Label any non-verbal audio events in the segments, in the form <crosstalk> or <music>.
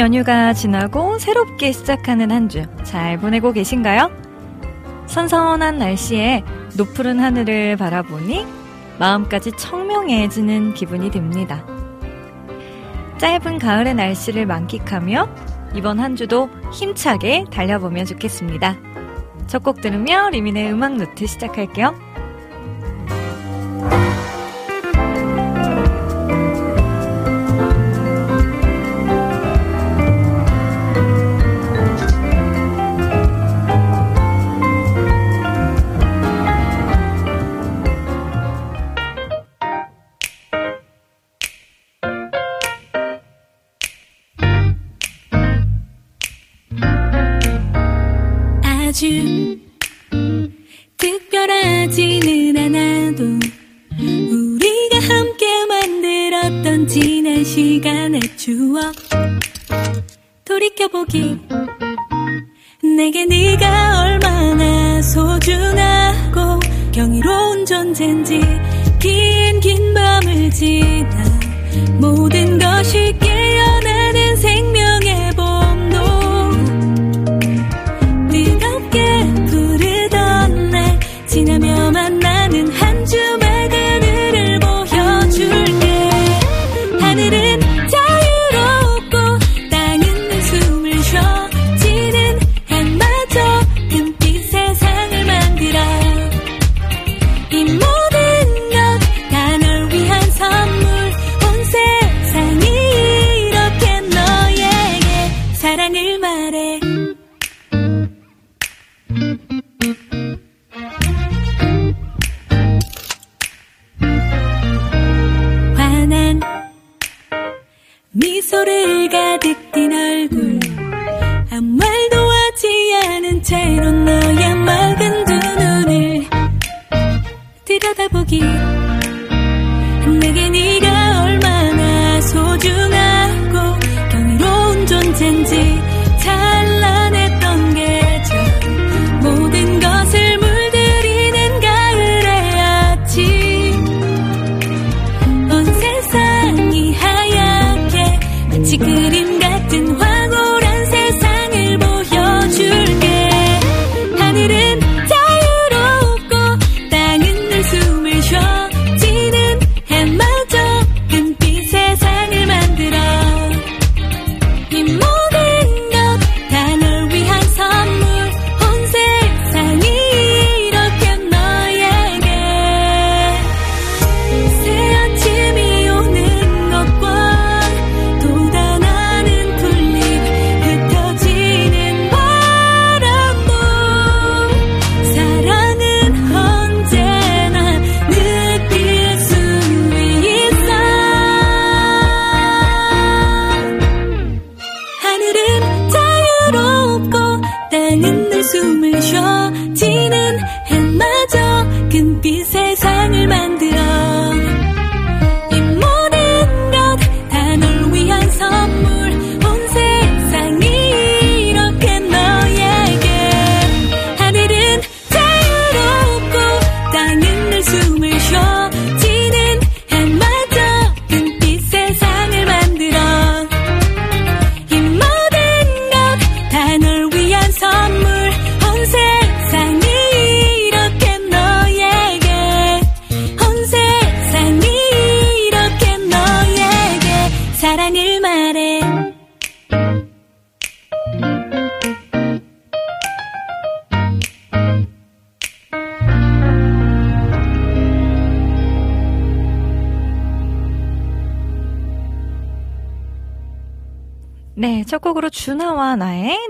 연휴가 지나고 새롭게 시작하는 한 주 잘 보내고 계신가요? 선선한 날씨에 높푸른 하늘을 바라보니 마음까지 청명해지는 기분이 듭니다. 짧은 가을의 날씨를 만끽하며 이번 한 주도 힘차게 달려보면 좋겠습니다. 첫 곡 들으며 리민의 음악 노트 시작할게요.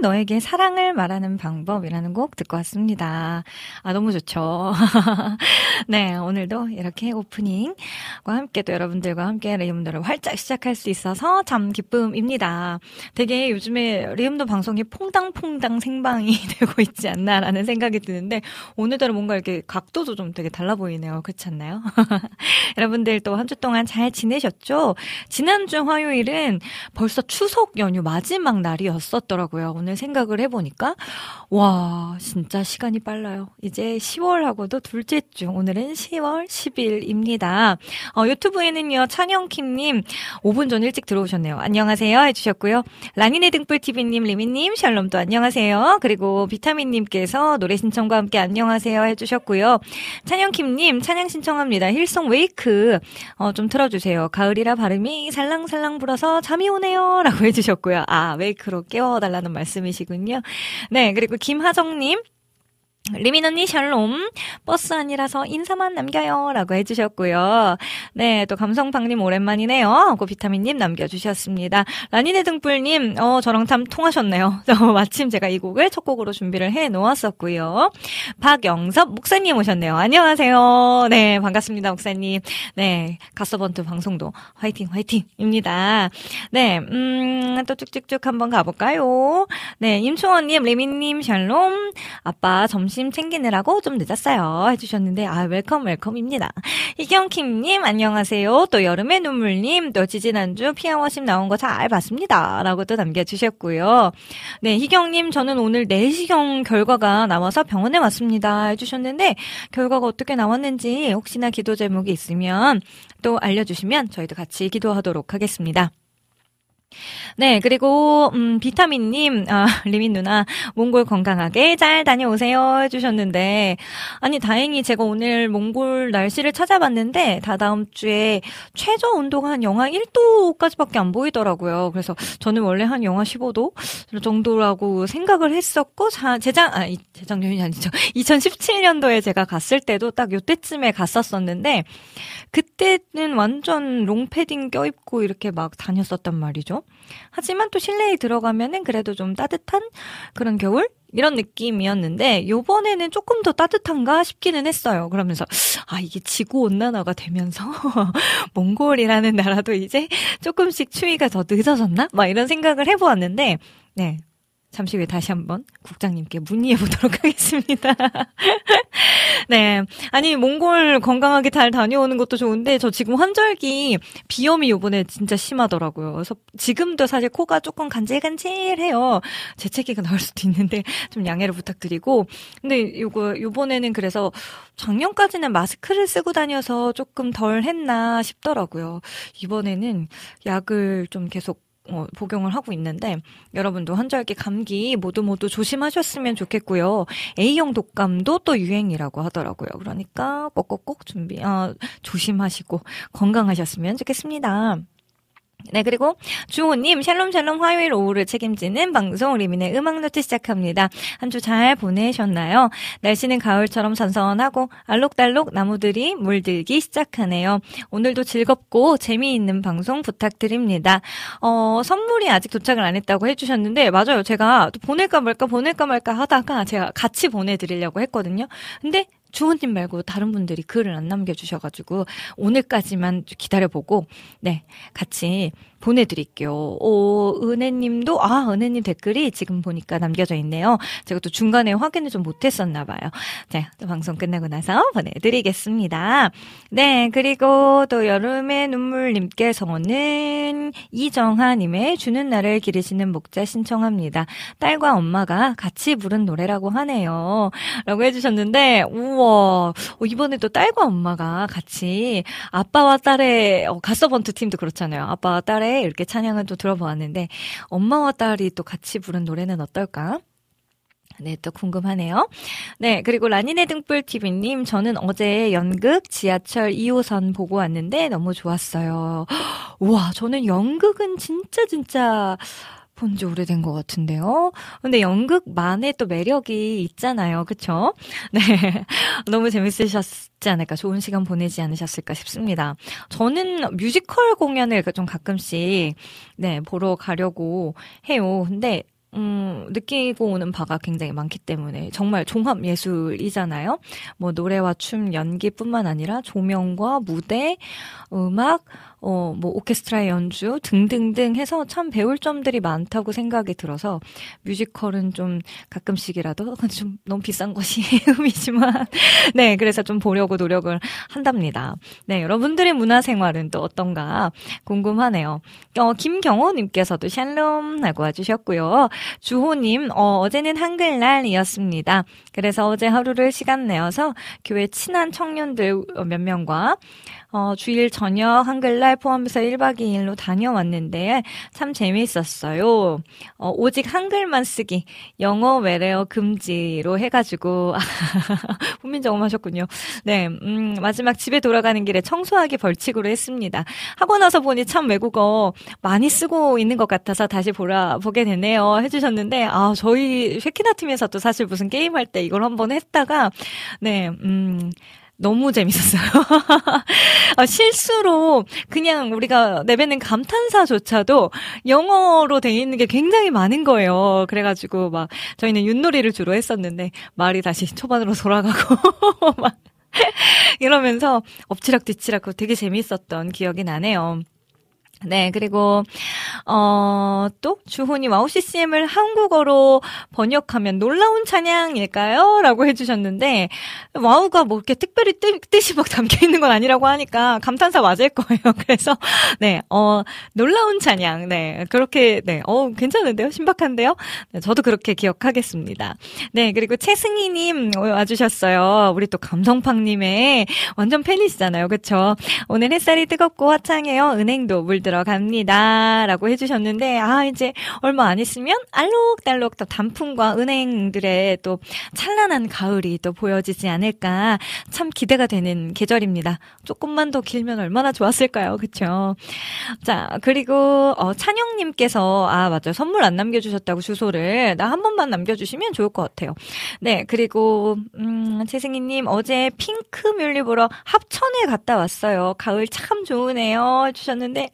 너에게 사랑을 말하는 방법이라는 곡 듣고 왔습니다. 아, 너무 좋죠. <laughs> 네, 오늘도 이렇게 오프닝과 함께 또 여러분들과 함께 리움도를 활짝 시작할 수 있어서 참 기쁨입니다. 되게 요즘에 리움도 방송이 퐁당퐁당 생방이 <laughs> 되고 있지 않나라는 생각이 드는데 오늘따라 뭔가 이렇게 각도도 좀 되게 달라 보이네요. 그렇지 않나요? <laughs> 여러분들 또 한 주 동안 잘 지내셨죠? 지난주 화요일은 벌써 추석 연휴 마지막 날이었었더라고요. 오늘 생각을 해보니까. 와, 진짜 시간이 빨라요. 이제 10월하고도 둘째 주. 오늘은 10월 10일입니다. 어, 유튜브에는요, 찬영킴님 5분 전 일찍 들어오셨네요. 안녕하세요. 해주셨고요. 라니네 등불TV님, 리미님, 샬롬 또 안녕하세요. 그리고 비타민님께서 노래 신청과 함께 안녕하세요. 해주셨고요. 찬영킴님, 찬양 신청합니다. 힐송 웨이크. 어, 좀 틀어주세요. 가을이라 바람이 살랑살랑 불어서 잠이 오네요. 라고 해주셨고요. 아, Wake로 깨워달라는 말씀이시군요. 네, 그리고 김하정님. 리민 언니 샬롬. 버스 아니라서 인사만 남겨요. 라고 해주셨고요. 네 또 감성방님 오랜만이네요. 하고 비타민님 남겨주셨습니다. 라니네 등불님 어 저랑 참 통하셨네요. <laughs> 마침 제가 이 곡을 첫 곡으로 준비를 해 놓았었고요. 박영섭 목사님 오셨네요. 안녕하세요. 네 반갑습니다 목사님. 네 God Servant 방송도 화이팅 화이팅입니다. 네 음또 쭉쭉쭉 한번 가볼까요? 네 임초원님 리민님 샬롬. 아빠 점심 점심 챙기느라고 좀 늦었어요. 해주셨는데, 아, welcome, welcome입니다. 희경킴님, 안녕하세요. 또 여름의 눈물님, 또 지지난주 피아워십 나온 거 잘 봤습니다. 라고 또 남겨주셨고요. 네, 희경님, 저는 오늘 내시경 결과가 나와서 병원에 왔습니다. 해주셨는데, 결과가 어떻게 나왔는지 혹시나 기도 제목이 있으면 또 알려주시면 저희도 같이 기도하도록 하겠습니다. 네, 그리고, 음, 비타민님, 아, <laughs> 리민 누나, 몽골 건강하게 잘 다녀오세요 해주셨는데, 아니, 다행히 제가 오늘 몽골 날씨를 찾아봤는데, 다 다음 주에 최저 온도가 한 영하 1도까지밖에 안 보이더라고요. 그래서 저는 원래 한 영하 15도 정도라고 생각을 했었고, 자, 재작, 아, 재작년이 아니죠. <laughs> 2017년도에 제가 갔을 때도 딱 요때쯤에 갔었었는데, 그때는 완전 롱패딩 껴입고 이렇게 막 다녔었단 말이죠. 하지만 또 실내에 들어가면은 그래도 좀 따뜻한 그런 겨울? 이런 느낌이었는데 요번에는 조금 더 따뜻한가 싶기는 했어요. 그러면서 아 이게 지구 온난화가 되면서 <laughs> 몽골이라는 나라도 이제 조금씩 추위가 더 늦어졌나? 막 이런 생각을 해보았는데 네 잠시 후에 다시 한번 국장님께 문의해 보도록 <laughs> 하겠습니다. 네. 아니, 몽골 건강하게 잘 다녀오는 것도 좋은데, 저 지금 환절기 비염이 요번에 진짜 심하더라고요. 그래서 지금도 사실 코가 조금 간질간질해요. 재채기가 나올 수도 있는데, 좀 양해를 부탁드리고. 근데 요거, 요번에는 그래서 작년까지는 마스크를 쓰고 다녀서 조금 덜 했나 싶더라고요. 이번에는 약을 좀 계속 어, 복용을 하고 있는데 여러분도 환절기 감기 모두 모두 조심하셨으면 좋겠고요. A형 독감도 또 유행이라고 하더라고요. 그러니까 꼭꼭꼭 준비 어, 조심하시고 건강하셨으면 좋겠습니다. 네, 그리고 주호님, 샬롬샬롬 화요일 오후를 책임지는 방송 리민의 음악노트 시작합니다. 한 주 잘 보내셨나요? 날씨는 가을처럼 선선하고 알록달록 나무들이 물들기 시작하네요. 오늘도 즐겁고 재미있는 방송 부탁드립니다. 어, 선물이 아직 도착을 안 했다고 해주셨는데, 맞아요. 제가 보낼까 말까 보낼까 말까 하다가 제가 같이 보내드리려고 했거든요. 근데 주호님 말고 다른 분들이 글을 안 남겨주셔가지고 오늘까지만 기다려보고 네 같이 보내드릴게요. 오, 은혜님도, 아, 은혜님 댓글이 지금 보니까 남겨져 있네요. 제가 또 중간에 확인을 좀 못했었나 봐요. 자, 또 방송 끝나고 나서 보내드리겠습니다. 네, 그리고 또 여름의 눈물님께서는 이정하님의 주는 날을 기르시는 목자 신청합니다. 딸과 엄마가 같이 부른 노래라고 하네요. 라고 해주셨는데, 우와, 어, 이번에도 딸과 엄마가 같이 아빠와 딸의, 어, 가서번트 팀도 그렇잖아요. 아빠와 딸의 이렇게 찬양을 또 들어보았는데 엄마와 딸이 또 같이 부른 노래는 어떨까? 네, 또 궁금하네요. 네, 그리고 라니네 등불 TV님, 저는 어제 연극 지하철 2호선 보고 왔는데 너무 좋았어요. <gasps> 우와, 저는 연극은 진짜 진짜 본지 오래된 것 같은데요. 근데 연극만의 또 매력이 있잖아요. 그쵸? <laughs> 네. 너무 재밌으셨지 않을까, 좋은 시간 보내지 않으셨을까 싶습니다. 저는 뮤지컬 공연을 좀 가끔씩, 네, 보러 가려고 해요. 근데 음, 느끼고 오는 바가 굉장히 많기 때문에 정말 종합 예술이잖아요. 뭐 노래와 춤, 연기뿐만 아니라 조명과 무대, 음악, 어, 뭐, 오케스트라 연주 등등등 해서 참 배울 점들이 많다고 생각이 들어서 뮤지컬은 좀 가끔씩이라도 <laughs> 좀 너무 비싼 것이 <laughs> 음이지만, <laughs> 네, 그래서 좀 보려고 노력을 한답니다. 네, 여러분들의 문화 생활은 또 어떤가 궁금하네요. 어, 김경호 님께서도 샬롬 하고 와 주셨고요. 주호 님, 어, 어제는 한글날이었습니다. 그래서 어제 하루를 시간 내어서 교회 친한 청년들 몇 명과 어, 주일 저녁 한글날 포함해서 1박 2일로 다녀왔는데 참 재미있었어요. 어, 오직 한글만 쓰기, 영어 외래어 금지로 해가지고, <laughs> 훈민정음 하셨군요. 네, 음, 마지막 집에 돌아가는 길에 청소하기 벌칙으로 했습니다. 하고 나서 보니 참 외국어 많이 쓰고 있는 것 같아서 다시 보라, 보게 되네요. 해주셨는데, 아, 저희 쉐키나 팀에서도 사실 무슨 게임할 때 이걸 한번 했다가, 네, 음, 너무 재밌었어요. <laughs> 아, 실수로 그냥 우리가 내뱉는 감탄사조차도 영어로 돼 있는 게 굉장히 많은 거예요. 그래가지고 막 저희는 윷놀이를 주로 했었는데 말이 다시 초반으로 돌아가고 <laughs> 막 이러면서 엎치락 뒤치락 되게 재밌었던 기억이 나네요. 네, 그리고, 어, 또, 주호님, WOW CCM을 한국어로 번역하면 놀라운 찬양일까요? 라고 해주셨는데, wow가 뭐 이렇게 특별히 뜻, 뜻이 막 담겨 있는 건 아니라고 하니까 감탄사 맞을 거예요. <laughs> 그래서, 네, 어, 놀라운 찬양, 네, 그렇게, 네, 어, 괜찮은데요? 신박한데요? 네, 저도 그렇게 기억하겠습니다. 네, 그리고 최승희님 와주셨어요. 우리 또 감성팡님의 완전 팬이시잖아요. 그쵸? 오늘 햇살이 뜨겁고 화창해요. 은행도 물들 들어갑니다. 라고 해주셨는데, 아, 이제 얼마 안 있으면 알록달록 또 단풍과 은행들의 또 찬란한 가을이 또 보여지지 않을까 참 기대가 되는 계절입니다. 조금만 더 길면 얼마나 좋았을까요? 그쵸? 자, 그리고, 어, 찬영님께서, 아, 맞죠. 선물 안 남겨주셨다고 주소를. 나 한 번만 남겨주시면 좋을 것 같아요. 네, 그리고, 음, 최승희님, 어제 핑크 뮬리 보러 합천에 갔다 왔어요. 가을 참 좋으네요. 해주셨는데,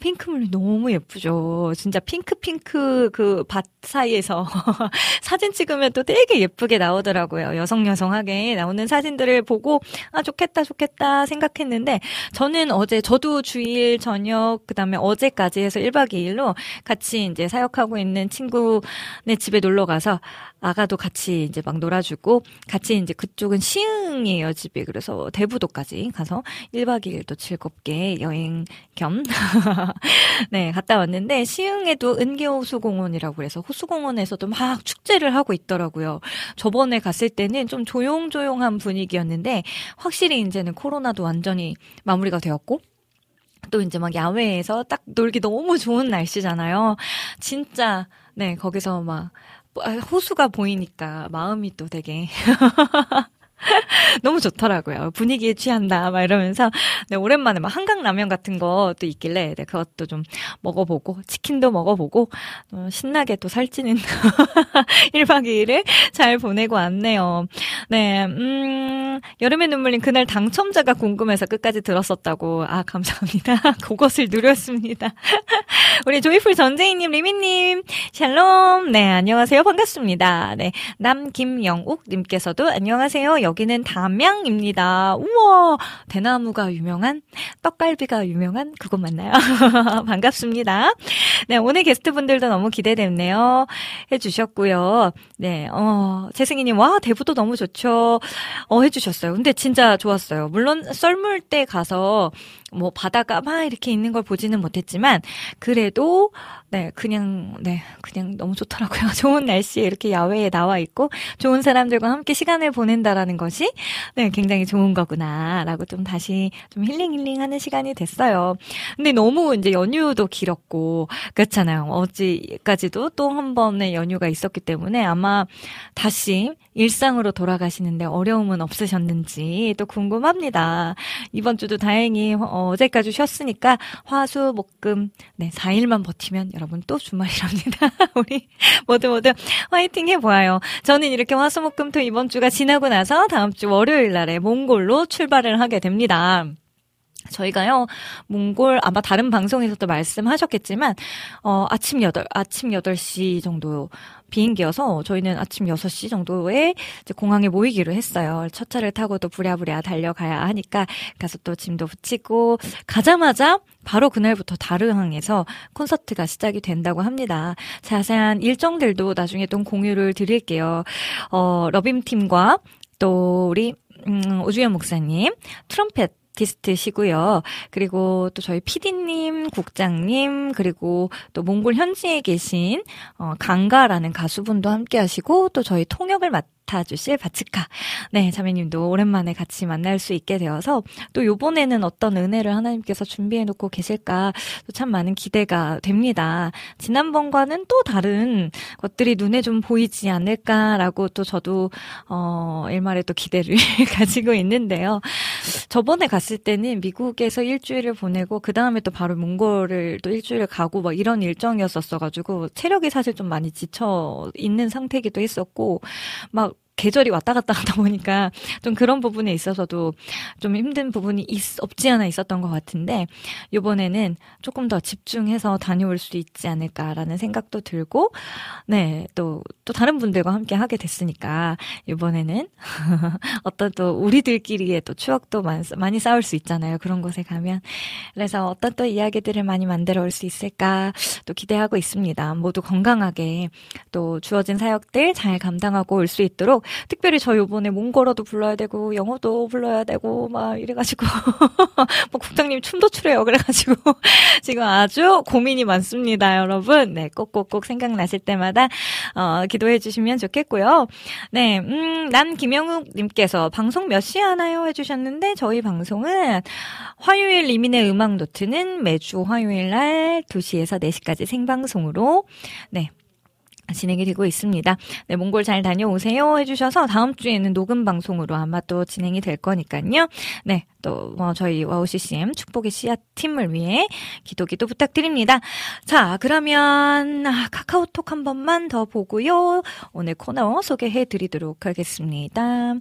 핑크물이 너무 예쁘죠. 진짜 핑크핑크 그 밭 사이에서 <laughs> 사진 찍으면 또 되게 예쁘게 나오더라고요. 여성여성하게 나오는 사진들을 보고 아 좋겠다 좋겠다 생각했는데 저는 어제 저도 주일 저녁 그 다음에 어제까지 해서 1박 2일로 같이 이제 사역하고 있는 친구네 집에 놀러 가서 아가도 같이 이제 막 놀아주고 같이 이제 그쪽은 시흥이에요 집이 그래서 대부도까지 가서 1박 2일 또 즐겁게 여행 겸 <laughs> 네, 갔다 왔는데 시흥에도 은계호수공원이라고 그래서 호수공원에서도 막 축제를 하고 있더라고요. 저번에 갔을 때는 좀 조용조용한 분위기였는데 확실히 이제는 코로나도 완전히 마무리가 되었고 또 이제 막 야외에서 딱 놀기 너무 좋은 날씨잖아요. 진짜 네, 거기서 막 호수가 보이니까 마음이 또 되게 <laughs> <laughs> 너무 좋더라고요. 분위기에 취한다, 막 이러면서, 네, 오랜만에 막 한강라면 같은 것도 있길래, 네, 그것도 좀 먹어보고, 치킨도 먹어보고, 어, 신나게 또 살찌는 <laughs> 1박 2일을 잘 보내고 왔네요. 네, 음, 여름의 눈물님 그날 당첨자가 궁금해서 끝까지 들었었다고. 아, 감사합니다. <laughs> 그것을 누렸습니다. 우리 조이풀 전재희님, 리미님, 샬롬. 네, 안녕하세요. 반갑습니다. 네, 남김영욱님께서도 안녕하세요. 여기는 담양입니다. 우와, 대나무가 유명한, 떡갈비가 유명한 그곳 맞나요? <laughs> 반갑습니다. 네, 오늘 게스트분들도 너무 기대됐네요. 해주셨고요. 네, 어, 재승이님, 와, 대부도 너무 좋죠. 어, 해주셨어요. 근데 진짜 좋았어요. 물론 썰물 때 가서 뭐 바다가 막 이렇게 있는 걸 보지는 못했지만 그래도 네 그냥 네 그냥 너무 좋더라고요. <laughs> 좋은 날씨에 이렇게 야외에 나와 있고 좋은 사람들과 함께 시간을 보낸다라는 것이 네, 굉장히 좋은 거구나라고 좀 다시 좀 힐링 힐링 하는 시간이 됐어요. 근데 너무 이제 연휴도 길었고 그렇잖아요. 어제까지도 또 한 번의 연휴가 있었기 때문에 아마 다시 일상으로 돌아가시는데 어려움은 없으셨는지 또 궁금합니다. 이번 주도 다행히 어제까지 쉬었으니까 화수 목금 네 4일만 버티면 여러분 또 주말이랍니다. <laughs> 우리 모두 모두 화이팅 해보아요. 저는 이렇게 화수 목금 토 이번 주가 지나고 나서 다음 주 월요일 날에 몽골로 출발을 하게 됩니다. 저희가요, 몽골, 아마 다른 방송에서도 말씀하셨겠지만, 어, 아침 8, 아침 8시 정도 비행기여서 저희는 아침 6시 정도에 이제 공항에 모이기로 했어요. 첫 차를 타고도 부랴부랴 달려가야 하니까 가서 또 짐도 붙이고 가자마자 바로 그날부터 다르항에서 콘서트가 시작이 된다고 합니다. 자세한 일정들도 나중에 또 공유를 드릴게요. 어, 러빔 팀과 또 우리 음, 오주연 목사님, 트럼펫 아티스트시고요. 그리고 또 저희 PD님, 국장님, 그리고 또 몽골 현지에 계신 어, 강가라는 가수분도 함께 하시고 또 저희 통역을 맡 맡아 주실 바츠카. 네, 자매님도 오랜만에 같이 만날 수 있게 되어서 또 요번에는 어떤 은혜를 하나님께서 준비해 놓고 계실까 참 많은 기대가 됩니다. 지난번과는 또 다른 것들이 눈에 좀 보이지 않을까라고 또 저도, 어, 일말에 또 기대를 <laughs> 가지고 있는데요. 저번에 갔을 때는 미국에서 일주일을 보내고 그 다음에 또 바로 몽골을 또 일주일을 가고 막 이런 일정이었었어 가지고 체력이 사실 좀 많이 지쳐 있는 상태기도 했었고 막 계절이 왔다 갔다 하다 보니까 좀 그런 부분에 있어서도 좀 힘든 부분이 있, 없지 않아 있었던 것 같은데 요번에는 조금 더 집중해서 다녀올 수 있지 않을까라는 생각도 들고 네, 또, 또 다른 분들과 함께 하게 됐으니까 요번에는 <laughs> 어떤 또 우리들끼리의 또 추억도 많이, 많이 쌓을 수 있잖아요. 그런 곳에 가면. 그래서 어떤 또 이야기들을 많이 만들어 올 수 있을까 또 기대하고 있습니다. 모두 건강하게 또 주어진 사역들 잘 감당하고 올 수 있도록 특별히 저 요번에 몽골어도 불러야 되고 영어도 불러야 되고 막 이래가지고 <laughs> 뭐 국장님 춤도 추래요. 그래가지고 <laughs> 지금 아주 고민이 많습니다, 여러분. 네, 꼭꼭꼭 생각나실 때마다 어, 기도해 주시면 좋겠고요. 네, 음, 난 김영욱 님께서 방송 몇 시에 하나요? 해주셨는데 저희 방송은 화요일 리민의 음악 노트는 매주 화요일 날 2시에서 4시까지 생방송으로 네 진행이 되고 있습니다. 네, 몽골 잘 다녀오세요 해주셔서 다음 주에는 녹음 방송으로 아마 또 진행이 될 거니까요. 네, 또 뭐 저희 WOW CCM 축복의 씨앗 팀을 위해 기도 기도 부탁드립니다. 자, 그러면 아, 카카오톡 한 번만 더 보고요. 오늘 코너 소개해 드리도록 하겠습니다.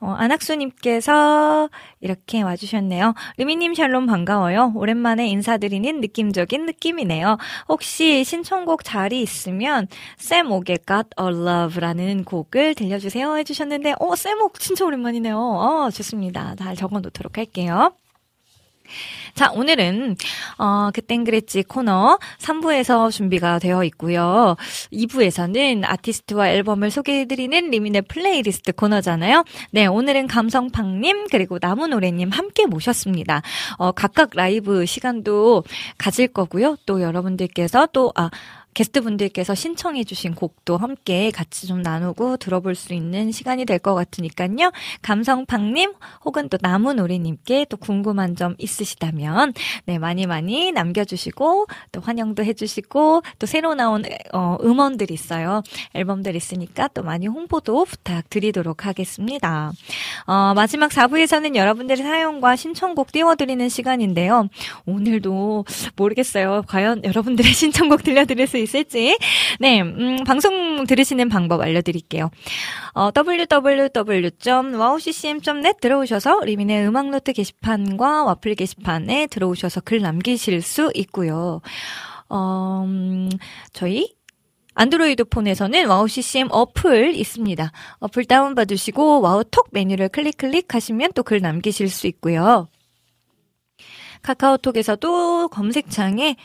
어, 안학수님께서 이렇게 와주셨네요. 리미님 샬롬 반가워요. 오랜만에 인사드리는 느낌적인 느낌이네요. 혹시 신청곡 자리 있으면 쌤옥의 Got a Love라는 곡을 들려주세요 해주셨는데, 어, 쌤옥 진짜 오랜만이네요. 어, 좋습니다. 잘 적어 놓도록 할게요. 자, 오늘은, 어, 그땐 그랬지 코너 3부에서 준비가 되어 있고요. 2부에서는 아티스트와 앨범을 소개해드리는 리민의 플레이리스트 코너잖아요. 네, 오늘은 감성팍님, 그리고 나무노래님 함께 모셨습니다. 어, 각각 라이브 시간도 가질 거고요. 또 여러분들께서 또, 아, 게스트분들께서 신청해주신 곡도 함께 같이 좀 나누고 들어볼 수 있는 시간이 될 것 같으니까요. 감성팡님 혹은 또 나무노래님께 또 궁금한 점 있으시다면 네 많이 많이 남겨주시고 또 환영도 해주시고 또 새로 나온 어, 음원들 있어요. 앨범들 있으니까 또 많이 홍보도 부탁드리도록 하겠습니다. 어, 마지막 4부에서는 여러분들의 사연과 신청곡 띄워드리는 시간인데요. 오늘도 모르겠어요. 과연 여러분들의 <laughs> 신청곡 들려드릴 수 있을지. 네, 음, 방송 들으시는 방법 알려드릴게요. 어, www.wowccm.net 들어오셔서 리민의 음악노트 게시판과 와플 게시판에 들어오셔서 글 남기실 수 있고요. 어, 음, 저희 안드로이드 폰에서는 와우 CCM 어플 있습니다. 어플 다운받으시고 와우톡 메뉴를 클릭 클릭하시면 또 글 남기실 수 있고요. 카카오톡에서도 검색창에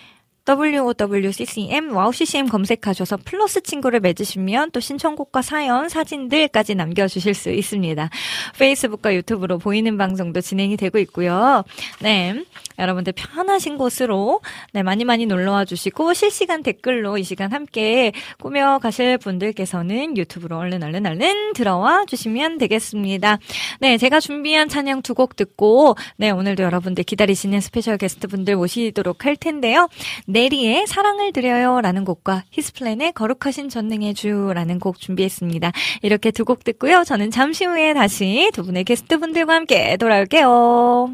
WOWCCM, 와우CCM 검색하셔서 플러스 친구를 맺으시면 또 신청곡과 사연, 사진들까지 남겨주실 수 있습니다. 페이스북과 유튜브로 보이는 방송도 진행이 되고 있고요. 네. 여러분들 편하신 곳으로 네, 많이 많이 놀러와 주시고 실시간 댓글로 이 시간 함께 꾸며 가실 분들께서는 유튜브로 얼른 얼른 얼른 들어와 주시면 되겠습니다. 네, 제가 준비한 찬양 두 곡 듣고 네, 오늘도 여러분들 기다리시는 special guest 분들 모시도록 할 텐데요. 네 리의 사랑을 드려요라는 곡과 히스플랜의 거룩하신 전능의 주라는 곡 준비했습니다. 이렇게 두 곡 듣고요. 저는 잠시 후에 다시 두 분의 게스트 분들과 함께 돌아올게요.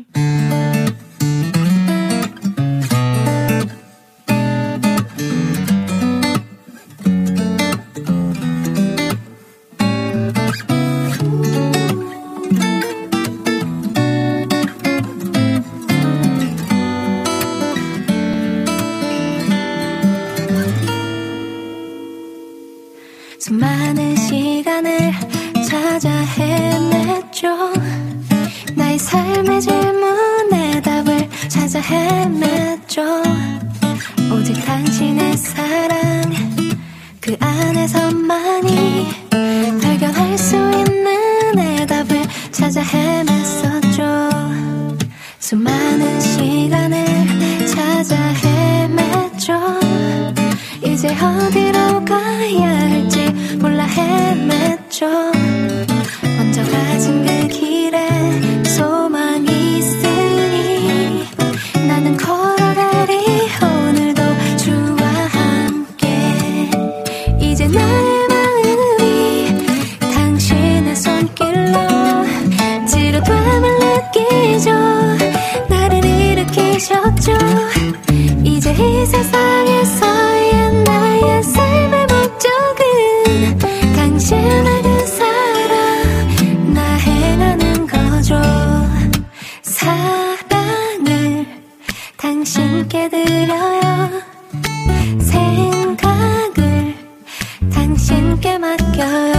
헤맸죠 나의 삶의 질문에 답을 찾아 헤맸죠 오직 당신의 사랑 그 안에서만이 발견할 수 있는 해답을 찾아 헤맸었죠. 수많은 시간을 찾아 헤맸죠. 이제 어디로 가야 할지 몰라 헤맸죠 먼저 가진 그 길에 소망이 있으니 나는 걸어가리. 오늘도 주와 함께 이제 나의 마음이 당신의 손길로 지루됨을 느끼죠. 나를 일으키셨죠. 이제 이 세상에서의 나의 삶의 당신께 드려요. 생각을 당신께 맡겨요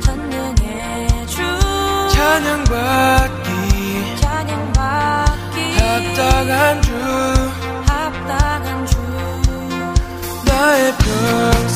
전능의 주. 찬양받기. 합당한 주. 나의 평생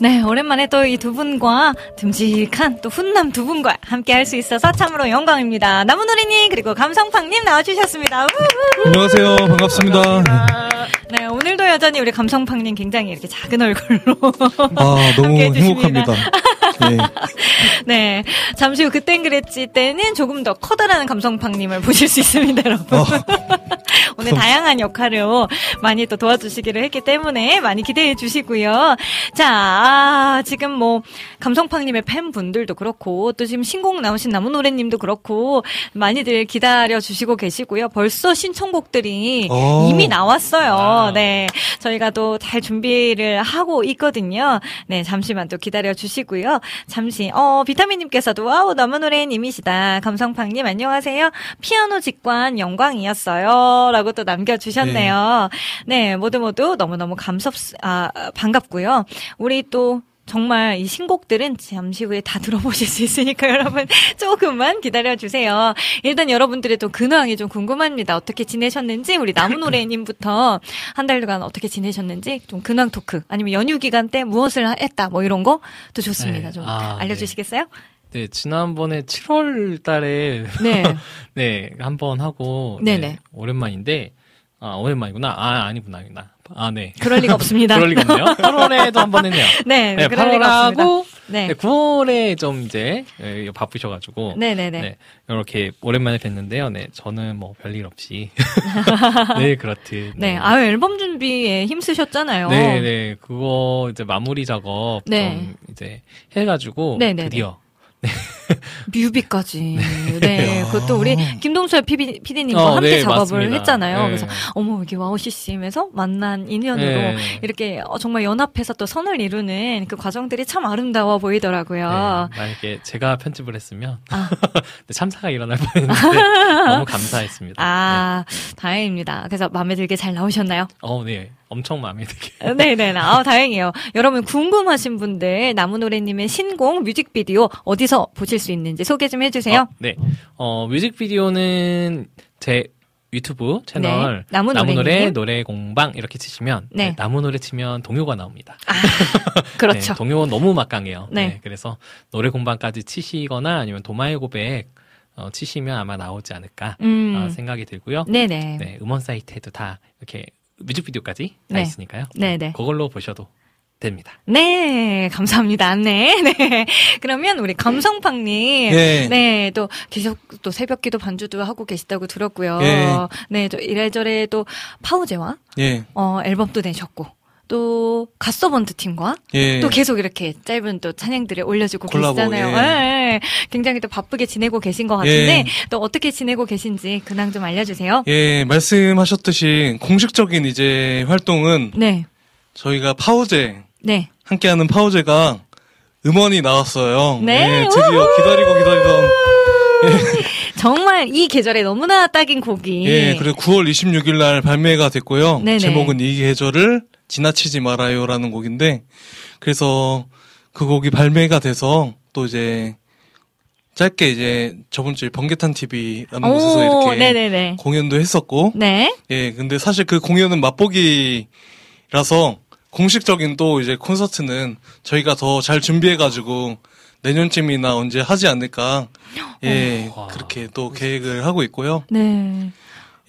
네, 오랜만에 또 이 두 분과 듬직한 또 훈남 두 분과 함께 할 수 있어서 참으로 영광입니다. 나무노리님 그리고 감성팡님 나와주셨습니다. 안녕하세요. 반갑습니다. 네, 오늘도 여전히 우리 감성팡님 굉장히 이렇게 작은 얼굴로 아, 너무. 행복합니다. 예. <laughs> 네, 잠시 후 그땐 그랬지 때는 조금 더 커다란 감성팡님을 보실 수 있습니다, 여러분. 어, <laughs> 오늘 다양한 역할로 많이 또 도와주시기를 했기 때문에 많이 기대해 주시고요. 자, 아, 지금 뭐 감성팡님의 팬분들도 그렇고 또 지금 신곡 나오신 나무노래님도 그렇고 많이들 기다려 주시고 계시고요. 벌써 신청곡들이 어. 이미 나왔어요. 네, 저희가 또 잘 준비를 하고 있거든요. 네, 잠시만 또 기다려 주시고요. 잠시 어 비타민님께서도 와우 나무노래님이시다. 감성팡님 안녕하세요. 피아노 직관 영광이었어요.라고 또 남겨주셨네요. 네, 모두 모두 너무 너무 감섭 아 반갑고요. 우리 또 정말 이 신곡들은 잠시 후에 다 <laughs> 들어보실 수 있으니까 <laughs> 여러분 조금만 기다려주세요. 일단 여러분들의 또 근황이 좀 궁금합니다. 어떻게 지내셨는지 우리 나무노래님부터 <laughs> 한 달간 어떻게 지내셨는지 좀 근황 토크 아니면 연휴 기간 때 무엇을 했다 뭐 이런 거또 좋습니다. 네. 좀 아, 알려주시겠어요? 네, 지난번에 7월 달에 네. 네, 한 번 하고 네네. 네, 오랜만인데 아, 오랜만이구나. 아, 아니구나. 아니구나. 아, 네. 그럴 리가 없습니다. 그럴 리가 없네요. <laughs> 8월에도 한 번 했네요. 네, 네, 그럴 리가 없습니다. 8월하고 네. 네, 9월에 좀 이제 예, 바쁘셔가지고 네네네. 네, 이렇게 오랜만에 뵀는데요. 네, 저는 뭐 별일 없이 <laughs> 네 그렇듯. 네, 아유 앨범 준비에 힘쓰셨잖아요. 네, 네, 그거 이제 마무리 작업 네. 좀 이제 해가지고 네네네. 드디어 <laughs> 뮤비까지. 네, 그것도 우리 김동철 PD, PD님과 어, 함께 네, 작업을 맞습니다. 했잖아요. 네. 그래서 어머 여기 와우CCM에서 만난 인연으로 네. 이렇게 어, 정말 연합해서 또 선을 이루는 그 과정들이 참 아름다워 보이더라고요. 네, 만약에 제가 편집을 했으면 아. <laughs> 네, 참사가 일어날 뻔했는데 <laughs> 너무 감사했습니다. 아, 다행입니다. 그래서 마음에 들게 잘 나오셨나요? 네. 어, 네, 엄청 마음에 들게. 네네. 아, 다행이에요. 여러분 궁금하신 분들 나무노래님의 신곡 뮤직비디오 어디서 보실 수 있는지 소개 좀 해주세요. 어, 네, 어 뮤직비디오는 제 유튜브 채널 네, 나무 노래님. 나무노래 노래 공방 이렇게 치시면 네. 네, 나무 노래 치면 동요가 나옵니다. <laughs> 그렇죠. 네, 동요 너무 막강해요. 네. 네. 그래서 노래 공방까지 치시거나 아니면 도마의 고백 어, 치시면 아마 나오지 않을까 음. 어, 생각이 들고요. 네네. 네, 음원 사이트에도 다 이렇게 뮤직비디오까지 다 네. 있으니까요. 네네. 그걸로 보셔도 됩니다. 네, 감사합니다. 네, <laughs> 네. 그러면 우리 감성팡님. 예. 네, 또 계속 또 새벽 기도 반주도 하고 계시다고 들었고요. 예. 네, 또 이래저래 또 파우제와 예, 어, 앨범도 내셨고. 또 갓서번트 팀과 예. 또 계속 이렇게 짧은 또 찬양들을 올려주고 콜라보, 계시잖아요. 예. 예, 예. 굉장히 또 바쁘게 지내고 계신 것 같은데 예. 또 어떻게 지내고 계신지 근황 좀 알려주세요. 예, 말씀하셨듯이 공식적인 이제 활동은 네, 저희가 파우제, 네. 함께하는 파우제가 음원이 나왔어요. 네, 예, 드디어 기다리고 기다리던. <laughs> 정말 이 계절에 너무나 딱인 곡이. 예, 그리고 9월 26일 날 발매가 됐고요. 네네. 제목은 이 계절을 지나치지 말아요라는 곡인데, 그래서 그 곡이 발매가 돼서 또 이제 짧게 이제 저번 주에 번개탄 TV라는 곳에서 오, 이렇게 네네네. 공연도 했었고, 네. 예, 근데 사실 그 공연은 맛보기라서 공식적인 또 이제 콘서트는 저희가 더 잘 준비해가지고 내년쯤이나 언제 하지 않을까, 예, 와. 그렇게 또 계획을 하고 있고요. 네.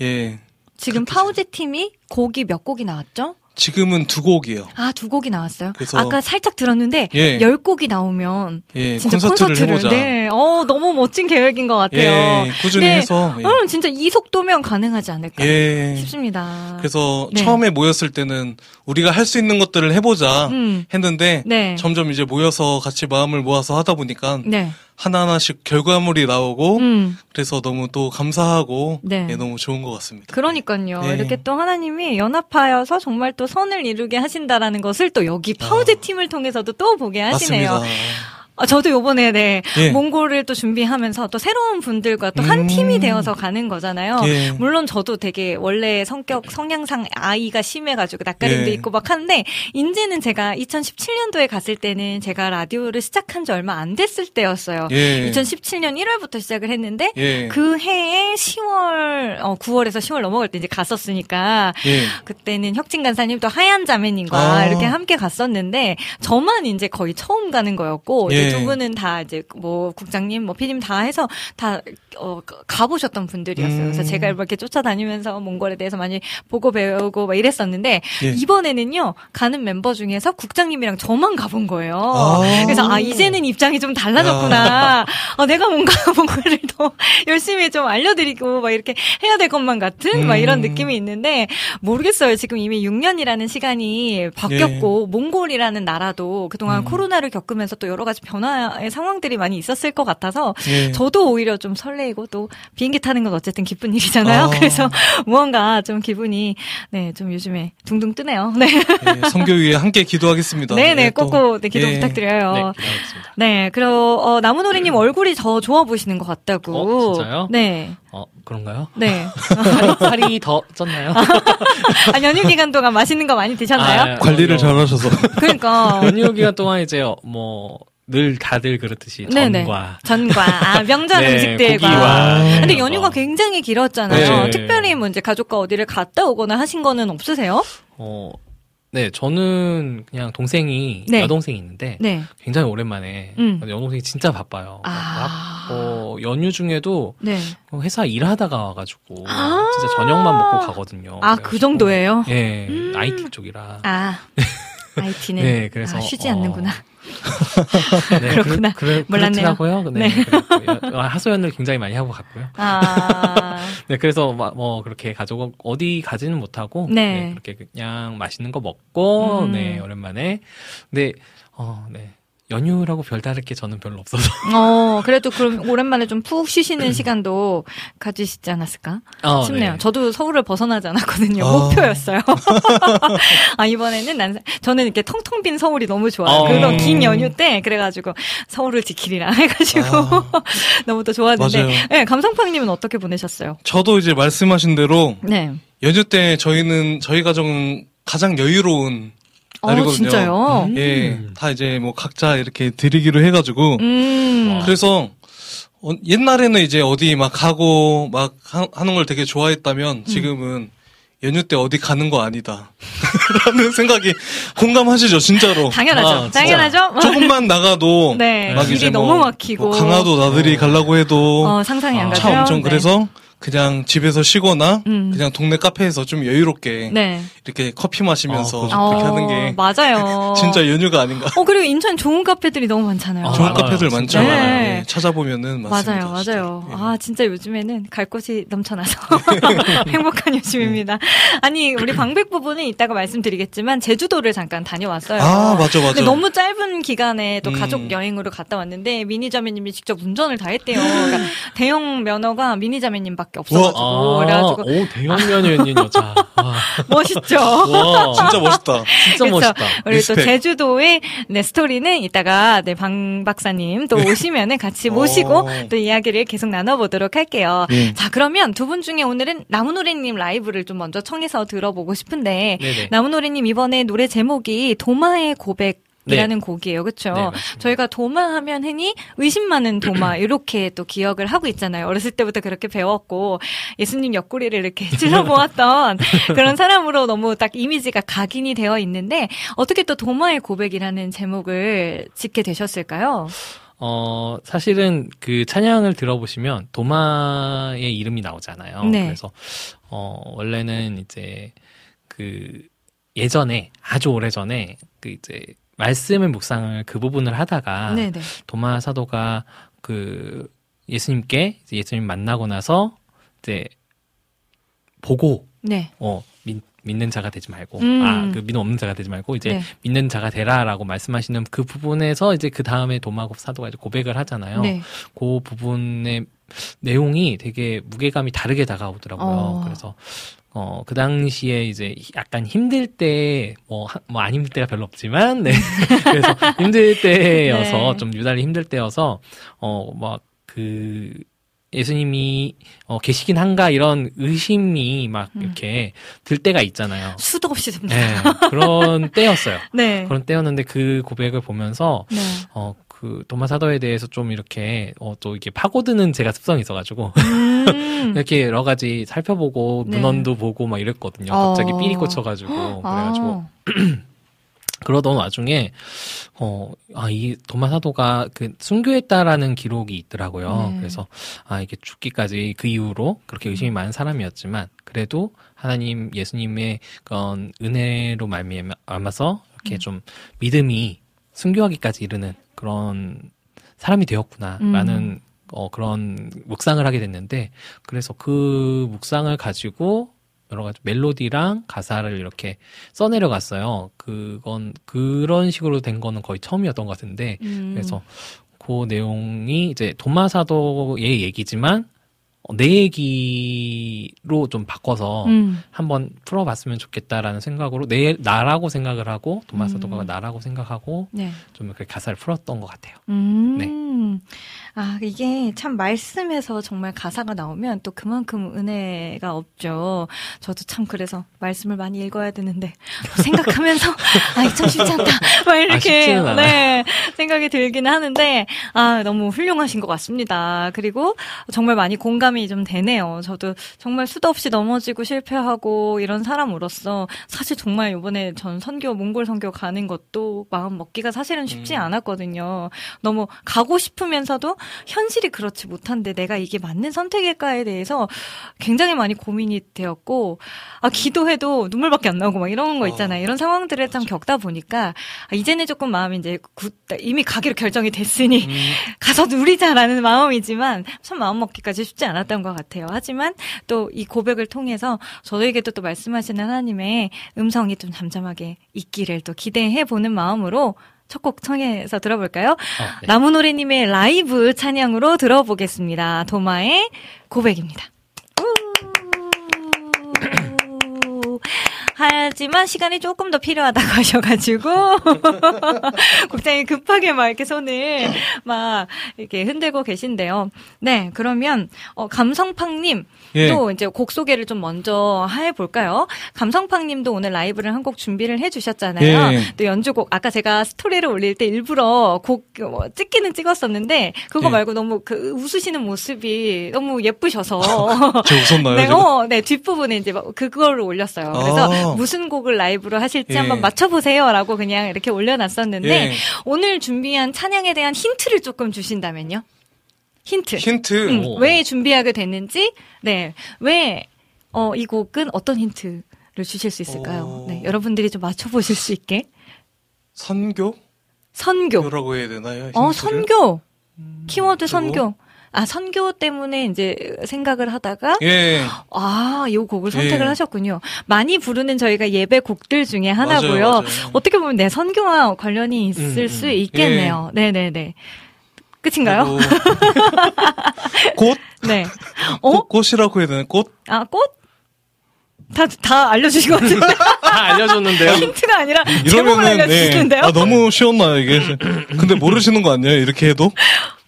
예, 지금 파우제 팀이 곡이 몇 곡이 나왔죠? 지금은 두 곡이요. 아, 두 곡이 나왔어요. 그래서- 아까 살짝 들었는데 예. 열 곡이 나오면 예, 진짜 콘서트를, 콘서트를, 해보자. 네. 어, 너무 멋진 계획인 것 같아요. 예, 꾸준히 네. 해서. 예. 음, 진짜 이 속도면 가능하지 않을까 예. 싶습니다. 그래서 네. 처음에 모였을 때는 우리가 할 수 있는 것들을 해보자 음. 했는데 네. 점점 이제 모여서 같이 마음을 모아서 하다 보니까 네. 하나하나씩 결과물이 나오고 음. 그래서 너무 또 감사하고 네. 예, 너무 좋은 것 같습니다. 그러니까요. 네. 이렇게 또 하나님이 연합하여서 정말 또 선을 이루게 하신다라는 것을 또 여기 파우제 팀을 통해서도 또 보게 하시네요. 아. 맞습니다. 아, 저도 요번에 네 예. 몽골을 또 준비하면서 또 새로운 분들과 또한 음. 팀이 되어서 가는 거잖아요. 예. 물론 저도 되게 원래 성격 성향상 아이가 심해가지고 낯가림도 예. 있고 막 하는데 이제는 제가 2017년도에 갔을 때는 제가 라디오를 시작한 지 얼마 안 됐을 때였어요. 예. 2017년 1월부터 시작을 했는데 예. 그 해에 10월 어 9월에서 10월 넘어갈 때 이제 갔었으니까 예. 그때는 혁진 간사님 또 하얀 자매님과 아. 이렇게 함께 갔었는데 저만 이제 거의 처음 가는 거였고 예. 두 분은 다 이제 뭐 국장님 뭐 피디님 다 해서 다 어, 가보셨던 분들이었어요. 그래서 음. 제가 이렇게 쫓아다니면서 몽골에 대해서 많이 보고 배우고 막 이랬었는데 예. 이번에는요 가는 멤버 중에서 국장님이랑 저만 가본 거예요. 아. 그래서 아 이제는 입장이 좀 달라졌구나. 아, 내가 뭔가 <laughs> 몽골을 더 열심히 좀 알려드리고 막 이렇게 해야 될 것만 같은 막 이런 음. 느낌이 있는데 모르겠어요. 지금 이미 6년이라는 시간이 바뀌었고 몽골이라는 나라도 그동안 예. 음. 코로나를 겪으면서 또 여러 가지 변 화의 상황들이 많이 있었을 것 같아서 예. 저도 오히려 좀 설레이고 또 비행기 타는 건 어쨌든 기쁜 일이잖아요. 아. 그래서 <laughs> 무언가 좀 기분이 네 좀 요즘에 둥둥 뜨네요. <laughs> 네, 예, 선교 위에 함께 기도하겠습니다. 네네 예, 또. 꼭꼭 네, 기도 예. 부탁드려요. 네. 네, 그리고 어, 나무노리님 얼굴이 더 좋아 보이시는 것 같다고. 어, 진짜요? 네, 어, 그런가요? 네. <laughs> 살이, 살이 더 쪘나요? 아, 연휴 기간 동안 맛있는 거 많이 드셨나요? 아, 관리를 어, 잘하셔서. 그러니까. 연휴 기간 동안 이제 뭐 늘 다들 그렇듯이 네네. 전과 전과 아, 명절 <laughs> 네, 음식들과. 고기와 근데 연휴가 거. 굉장히 길었잖아요. 네. 특별히 뭐 이제 가족과 어디를 갔다 오거나 하신 거는 없으세요? 어, 네, 저는 그냥 동생이 네. 여동생이 있는데 네. 굉장히 오랜만에 음. 여동생이 진짜 바빠요. 아. 막, 어, 연휴 중에도 네. 회사 일하다가 와가지고 아. 진짜 저녁만 먹고 가가거든요. 아, 그 정도예요? 예, 음. IT 쪽이라. 아. <laughs> IT는 네, 그래서, 아, 쉬지 어, 않는구나. 네, 그렇구나. 그래, 몰랐네요. 그렇더라고요. 네. 네. 아, 하소연을 굉장히 많이 하고 갔고요. 아. <laughs> 네, 그래서 막뭐 그렇게 가족 어디 가지는 못하고 네. 네, 그렇게 그냥 맛있는 거 먹고 음. 네 오랜만에 근데 어 네 연휴라고 별다를 게 저는 별로 없어서 <laughs> 어, 그래도 그럼 오랜만에 좀 푹 쉬시는 시간도 가지시지 않았을까 어, 싶네요. 네. 저도 서울을 벗어나지 않았거든요. 아. 목표였어요. <laughs> 아, 이번에는 난, 저는 이렇게 텅텅 빈 서울이 너무 좋아요. 어. 그런 긴 연휴 때, 그래가지고, 서울을 지키리라 <laughs> 해가지고, 아. 너무 또 좋았는데. 맞아요. 네, 감성팡님은 어떻게 보내셨어요? 저도 이제 말씀하신 대로 네. 연휴 때 저희는 저희 가정은 가장 여유로운 어, 날이거든요. 진짜요? 음. 예, 다 이제 뭐 각자 이렇게 드리기로 해가지고 음. 와. 그래서 어, 옛날에는 이제 어디 막 가고 막 하, 하는 걸 되게 좋아했다면 지금은 연휴 때 어디 가는 거 아니다. <laughs> 라는 생각이 공감하시죠, 진짜로. 당연하죠. 아, 진짜. 당연하죠. <laughs> 조금만 나가도 네. 막 길이 이제 너무 뭐, 막히고. 뭐 강화도 나들이 가려고 해도 어, 상상이 안 아, 가죠. 차 엄청 네. 그래서 그냥 집에서 쉬거나 음. 그냥 동네 카페에서 좀 여유롭게 네. 이렇게 커피 마시면서 어, 그렇게 어, 하는 게 맞아요. <laughs> 진짜 연휴가 아닌가. 어, 그리고 인천 좋은 카페들이 너무 많잖아요. 아, 좋은. 카페들 많죠. 많아요. 예, 찾아보면은 많습니다. 맞아요, 진짜. 맞아요. 예. 아, 진짜 요즘에는 갈 곳이 넘쳐나서 <laughs> 행복한 요즘입니다. 아니, 우리 방백 부부는 이따가 말씀드리겠지만, 제주도를 잠깐 다녀왔어요. 아, 맞아, 맞아. 근데 너무 짧은 기간에 또 음. 가족 여행으로 갔다 왔는데, 민희 자매님이 직접 운전을 다 했대요. 그러니까 <laughs> 대형 면허가 민희 자매님밖에 없어가지고. 아, 그래가지고, 오 대형면허 있는 여자. 아, 멋있죠? 와, <laughs> 진짜 멋있다. 진짜? 멋있다. 우리 respect. 또 제주도의 네, 스토리는 이따가 네, 방 박사님 또 오시면은 같이 오. 모시고 또 이야기를 계속 나눠보도록 할게요. 예. 자, 그러면 두 분 중에 오늘은 나무노래님 라이브를 좀 먼저 청해서 들어보고 싶은데 네네. 나무노래님 이번에 노래 제목이 도마의 고백 이라는 곡이에요. 그렇죠? 네. 저희가 도마 하면 흔히 의심 많은 도마 <clears throat> 이렇게 또 기억을 하고 있잖아요. 어렸을 때부터 그렇게 배웠고 예수님 옆구리를 이렇게 <laughs> 찔러 보았던 <laughs> 그런 사람으로 너무 딱 이미지가 각인이 되어 있는데 어떻게 또 도마의 고백이라는 제목을 짓게 되셨을까요? 어, 사실은 그 찬양을 들어보시면 도마의 이름이 나오잖아요. 네. 그래서, 어, 원래는 이제 그 예전에, 아주 오래 전에 그 이제 말씀의 묵상을 그 부분을 하다가 네네. 도마 사도가 그 예수님께 예수님 만나고 나서 이제 보고 네. 어 믿, 믿는 자가 되지 말고 음. 아그 믿음 없는 자가 되지 말고 이제 네. 믿는 자가 되라라고 말씀하시는 그 부분에서 이제 그 다음에 도마고 사도가 이제 고백을 하잖아요. 네. 그 부분의 내용이 되게 무게감이 다르게 다가오더라고요. 어. 그래서 어, 그 당시에 이제 약간 힘들 때, 뭐, 하- 뭐안 힘들 때가 별로 없지만, 네. <laughs> 그래서 힘들 <laughs> 때여서, 네. 좀 유달리 힘들 때여서, 어, 막, 그, 예수님이, 어, 계시긴 한가, 이런 의심이 막 음. 이렇게 들 때가 있잖아요. 수도 없이 듭니다. 네. 그런 때였어요. <laughs> 네. 그런 때였는데 그 고백을 보면서, 네. 어, 그, 도마 사도에 대해서 좀 이렇게, 어, 또 이렇게 파고드는 제가 습성이 있어가지고, 음. <laughs> 이렇게 여러 가지 살펴보고 네. 문헌도 보고 막 이랬거든요. 어. 갑자기 삘이 꽂혀가지고 <gasps> 그래가지고 아. <clears throat> 그러던 와중에 어 아 이 도마사도가 그 순교했다라는 기록이 있더라고요. 네. 그래서 아 이게 죽기까지 그 이후로 그렇게 의심이 많은 사람이었지만 그래도 하나님 예수님의 그런 은혜로 말미암아서 이렇게 음. 좀 믿음이 순교하기까지 이르는 그런 사람이 되었구나라는 음. 어, 그런 묵상을 하게 됐는데, 그래서 그 묵상을 가지고 여러 가지 멜로디랑 가사를 이렇게 써내려갔어요. 그건, 그런 식으로 된 거는 거의 처음이었던 것 같은데, 음. 그래서 그 내용이 이제 도마사도의 얘기지만, 어, 내 얘기로 좀 바꿔서 음. 한번 풀어봤으면 좋겠다라는 생각으로, 내, 나라고 생각을 하고, 도마사도가 음. 나라고 생각하고, 네. 좀 이렇게 가사를 풀었던 것 같아요. 음. 네. 아, 이게 참 말씀에서 정말 가사가 나오면 또 그만큼 은혜가 없죠. 저도 참 그래서 말씀을 많이 읽어야 되는데 생각하면서 <laughs> 아, 이참 쉽지 않다. 막 이렇게 않아요. 네, 생각이 들기는 하는데 아, 너무 훌륭하신 것 같습니다. 그리고 정말 많이 공감이 좀 되네요. 저도 정말 수도 없이 넘어지고 실패하고 이런 사람으로서 사실 정말 이번에 전 선교 몽골 선교 가는 것도 마음 먹기가 사실은 쉽지 음. 않았거든요. 너무 가고 싶으면서도 현실이 그렇지 못한데 내가 이게 맞는 선택일까에 대해서 굉장히 많이 고민이 되었고 아 기도해도 눈물밖에 안 나오고 막 이런 거 있잖아요. 이런 상황들을 참 겪다 보니까 아, 이제는 조금 마음이 이제 굳- 이미 가기로 결정이 됐으니 음. <laughs> 가서 누리자라는 마음이지만 참 마음 먹기까지 쉽지 않았던 것 같아요. 하지만 또 이 고백을 통해서 저에게도 또 말씀하시는 하나님의 음성이 좀 잠잠하게 있기를 또 기대해 보는 마음으로 첫 곡 청해서 들어볼까요? 어, 네. 나무노래님의 라이브 찬양으로 들어보겠습니다. 도마의 고백입니다. 우. 하지만 시간이 조금 더 필요하다고 하셔가지고 <laughs> 국장님 급하게 막 이렇게 손을 막 이렇게 흔들고 계신데요. 네, 그러면 어, 감성팡님 예. 또 이제 곡 소개를 좀 먼저 해 볼까요? 감성팡님도 오늘 라이브를 한 곡 준비를 해주셨잖아요. 예. 또 연주곡 아까 제가 스토리를 올릴 때 일부러 곡 어, 찍기는 찍었었는데 그거 예. 말고 너무 그 웃으시는 모습이 너무 예쁘셔서 <laughs> 제가 웃었나요? 네? 어, 네 뒷부분에 이제 막 그거를 올렸어요. 그래서 아. 무슨 곡을 라이브로 하실지 예. 한번 맞춰보세요라고 그냥 이렇게 올려놨었는데 예. 오늘 준비한 찬양에 대한 힌트를 조금 주신다면요? 힌트. 힌트. 음, 오. 왜 준비하게 됐는지, 네, 왜, 어, 이 곡은 어떤 힌트를 주실 수 있을까요? 오. 네, 여러분들이 좀 맞춰보실 수 있게. 선교? 선교. 라고 해야 되나요? 어, 힌트를? 선교. 키워드 그리고? 선교. 아, 선교 때문에 이제 생각을 하다가, 예. 아, 이 곡을 선택을 예. 하셨군요. 많이 부르는 저희가 예배 곡들 중에 하나고요. 맞아요, 맞아요. 어떻게 보면 내 선교와 관련이 있을 음, 수 음. 있겠네요. 네네 네. 끝인가요? <laughs> 꽃? 네. 어? 꽃? 꽃이라고 해야 되나? 꽃? 아, 꽃? 다, 다 알려주신 것 같은데. <laughs> 다 알려줬는데요. 힌트가 아니라 제목을 이러면은, 네. 알려주시는데요? 아, 너무 쉬웠나요, 이게? 근데 모르시는 거 아니에요? 이렇게 해도?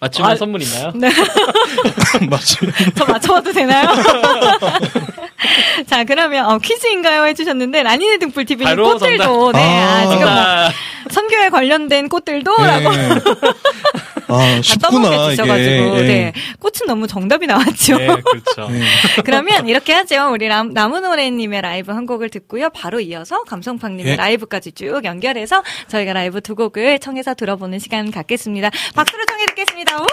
맞추면 아, 선물 있나요? 네. <laughs> 맞지? 저 맞춰봐도 되나요? 자, 그러면, 어, 퀴즈인가요? 해주셨는데, 라니네 등불 TV는 바로 꽃들도, 네, 아, 아, 지금 뭐, 정답. 선교에 관련된 꽃들도, 네. 라고 아, 다 쉽구나, 떠먹여 이게. 주셔가지고, 예. 네. 꽃은 너무 정답이 나왔죠. 네, 그렇죠. 예. <laughs> 그러면 이렇게 하죠. 우리 람, 나무노래님의 라이브 한 곡을 듣고요. 바로 이어서 감성팡님의 예. 라이브까지 쭉 연결해서 저희가 라이브 두 곡을 청해서 들어보는 시간 갖겠습니다. 박수로 청해 듣겠습니다. 우!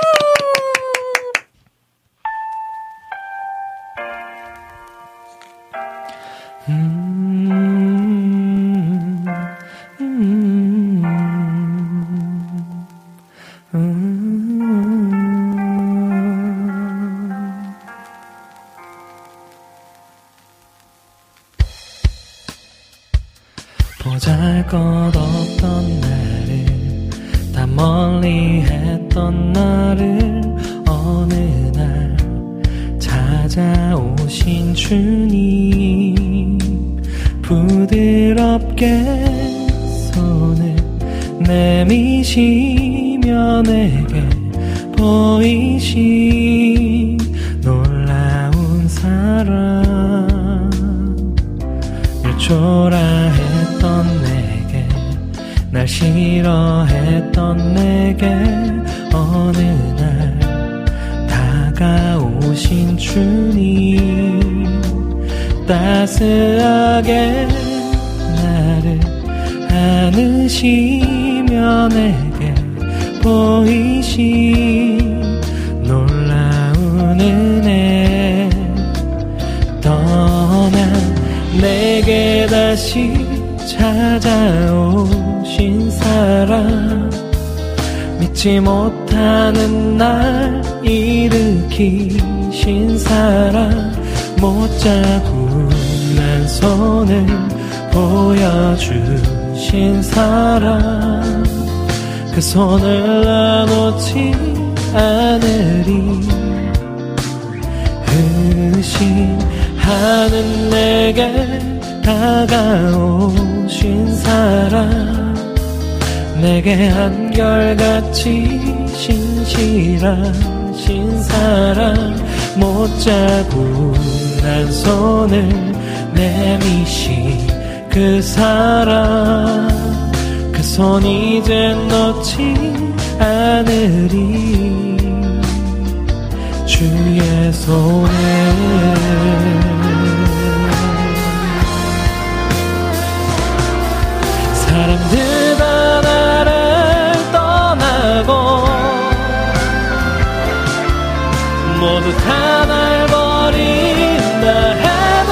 다 날 버린다 해도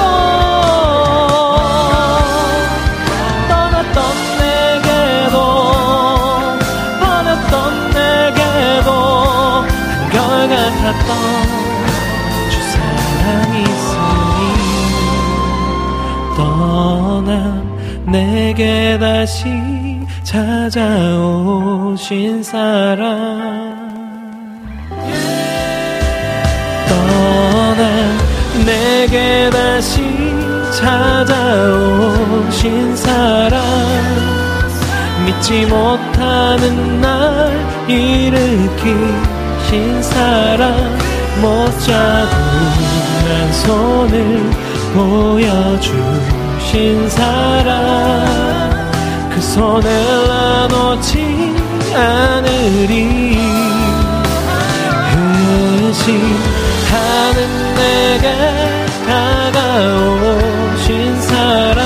떠났던 내게도 버렸던 내게도 한결같았던 주 사랑이 있으니 떠난 내게 다시 찾아오신 사랑 찾아오신 사랑 믿지 못하는 날 일으키신 사랑 못자국난 손을 보여주신 사랑 그 손을 나놓지 않으리. 의심하는 내게 다가오신 사랑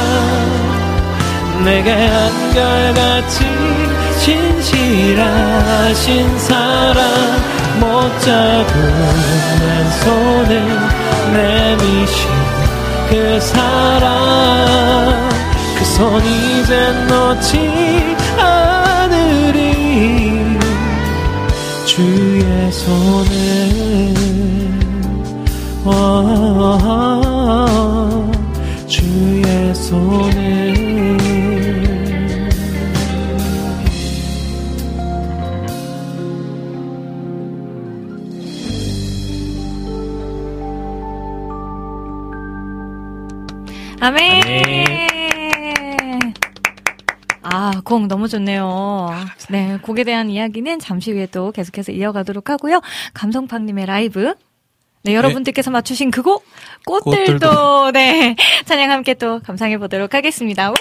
내게 한결같이 진실하신 사랑 못자국난 손을 내미신 그 사랑 그 손 이제 놓지 않으리 주의 손을 어, 아멘. 아멘. 아, 곡 너무 좋네요. 네, 곡에 대한 이야기는 잠시 후에 또 계속해서 이어가도록 하고요. 감성팡님의 라이브. 네, 여러분들께서 맞추신 그 곡, 꽃들도, 꽃들도. 네, 찬양 함께 또 감상해 보도록 하겠습니다. 우!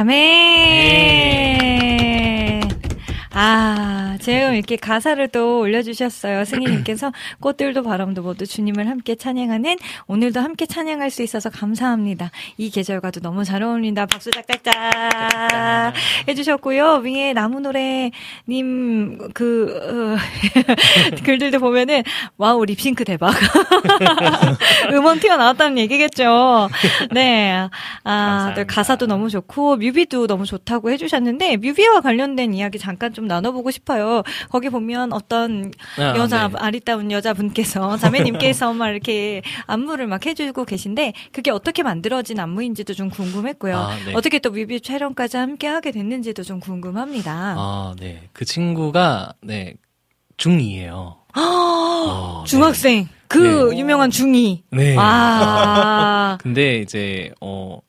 아멘. 지금 이렇게 가사를 또 올려주셨어요. 승희님께서 <clears throat> 꽃들도 바람도 모두 주님을 함께 찬양하는 오늘도 함께 찬양할 수 있어서 감사합니다. 이 계절과도 너무 잘 어울린다. 박수 짝짝짝 해주셨고요. 위에 나무 노래님 그 어, <laughs> 글들도 보면은 와우 립싱크 대박. <laughs> 음원 튀어나왔다는 얘기겠죠. 네. 아, 가사도 너무 좋고 뮤비도 너무 좋다고 해주셨는데 뮤비와 관련된 이야기 잠깐 좀 나눠보고 싶어요. 거기 보면 어떤 아, 여자 네. 아리따운 여자분께서 <laughs> 자매님께서 막 이렇게 안무를 막 해주고 계신데 그게 어떻게 만들어진 안무인지도 좀 궁금했고요. 아, 네. 어떻게 또 뮤비 촬영까지 함께 하게 됐는지도 좀 궁금합니다. 아, 네. 그 친구가, 네, 중2예요. <gasps> 어, 중학생 그 네. 유명한 중이. 네. 아, <laughs> 근데 이제, 어,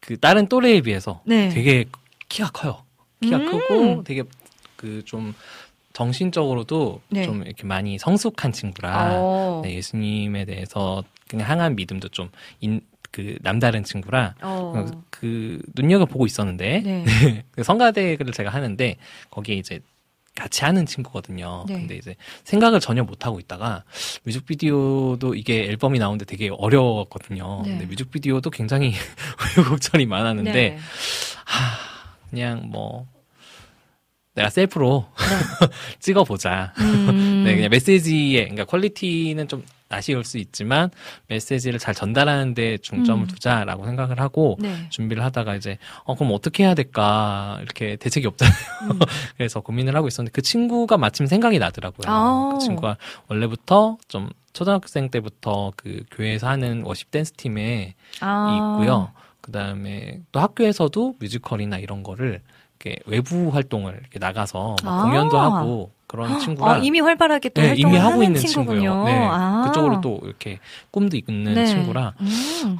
그 다른 또래에 비해서 네. 되게 키가 커요. 키가 음. 크고 되게 그 좀 정신적으로도 네. 좀 이렇게 많이 성숙한 친구라 어. 네, 예수님에 대해서 그냥 향한 믿음도 좀 인, 그 남다른 친구라 어. 그 눈여겨 보고 있었는데 네. <laughs> 그 성가대를 제가 하는데 거기에 이제 같이 하는 친구거든요. 네. 근데 이제 생각을 전혀 못 하고 있다가 뮤직비디오도 이게 앨범이 나오는데 되게 어려웠거든요. 네. 근데 뮤직비디오도 굉장히 <laughs> 우여곡절이 많았는데 네. 그냥 뭐 내가 셀프로 <laughs> 찍어보자. 음. <laughs> 네, 그냥 메시지에, 그러니까 퀄리티는 좀 아쉬울 수 있지만 메시지를 잘 전달하는 데 중점을 음. 두자라고 생각을 하고 네. 준비를 하다가 이제 어 그럼 어떻게 해야 될까 이렇게 대책이 없잖아요. 음. <laughs> 그래서 고민을 하고 있었는데 그 친구가 마침 생각이 나더라고요. 아. 그 친구가 원래부터 좀 초등학생 때부터 그 교회에서 하는 worship dance 팀에 아. 있고요. 그 다음에 또 학교에서도 뮤지컬이나 이런 거를 외부 활동을 이렇게 나가서 막 아. 공연도 하고 그런 친구라 아, 이미 활발하게 또 네, 활동을 이미 하고 하는 있는 친구군요. 친구예요. 네, 아. 그쪽으로 또 이렇게 꿈도 있는 네. 친구라 음.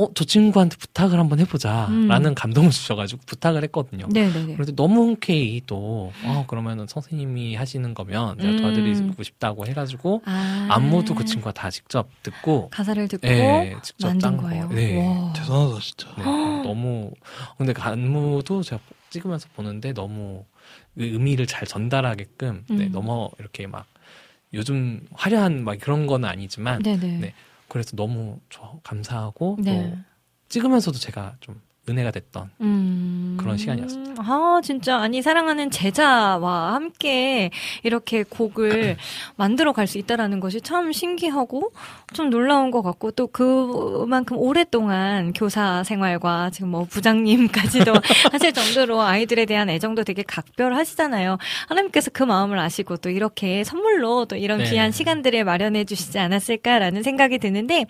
어, 저 친구한테 부탁을 한번 해보자라는 음. 감동을 주셔가지고 부탁을 했거든요. 네네네. 그런데 너무 흔쾌히 또, 어, 그러면은 선생님이 하시는 거면 제가 음. 도와드리고 싶다고 해가지고, 아. 안무도 그 친구가 다 직접 듣고, 가사를 듣고 네, 직접 만든 짠 거예요. 거. 네. 와. 대단하다 진짜. 네, 너무, 근데 그 안무도 제가 찍으면서 보는데 너무 그 의미를 잘 전달하게끔, 네, 음. 너무 이렇게 막, 요즘 화려한 막 그런 건 아니지만, 네네. 네. 그래서 너무 좋아, 감사하고, 네. 또 찍으면서도 제가 좀 은혜가 됐던 음. 그런 시간이었습니다. 아, 진짜. 아니, 사랑하는 제자와 함께 이렇게 곡을 <clears throat> 만들어 갈 수 있다라는 것이 참 신기하고 좀 놀라운 것 같고 또 그만큼 오랫동안 교사 생활과 지금 뭐 부장님까지도 <laughs> 하실 정도로 아이들에 대한 애정도 되게 각별하시잖아요. 하나님께서 그 마음을 아시고 또 이렇게 선물로 또 이런 네. 귀한 시간들을 마련해 주시지 않았을까라는 생각이 드는데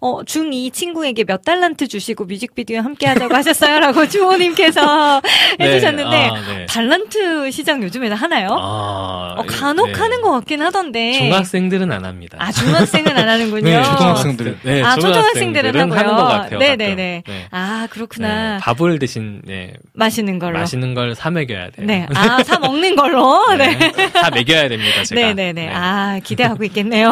어, 중2 친구에게 몇 달란트 주시고 뮤직비디오 함께 하자고 하셨어요라고 주호님께서 <laughs> 해주셨는데 아, 네. 달란트 시장 요즘에는 하나요? 아, 어, 간혹 네. 하는 것 같긴 하던데. 중학생들은 안 합니다. 아, 중학생은 안 하는군요. <laughs> 네, 초등학생들. 네, 아, 초등학생들은 하고요. 하는 것 같아요. 네네네. 가끔. 네. 아, 그렇구나. 네, 밥을 대신 네, 마시는 걸로. 맛있는 걸 사 먹여야 돼요. 네. 아, 사 <laughs> 먹는 걸로. 네. 네. 다 먹여야 됩니다. 제가. 네네네. 아, 기대하고 있겠네요.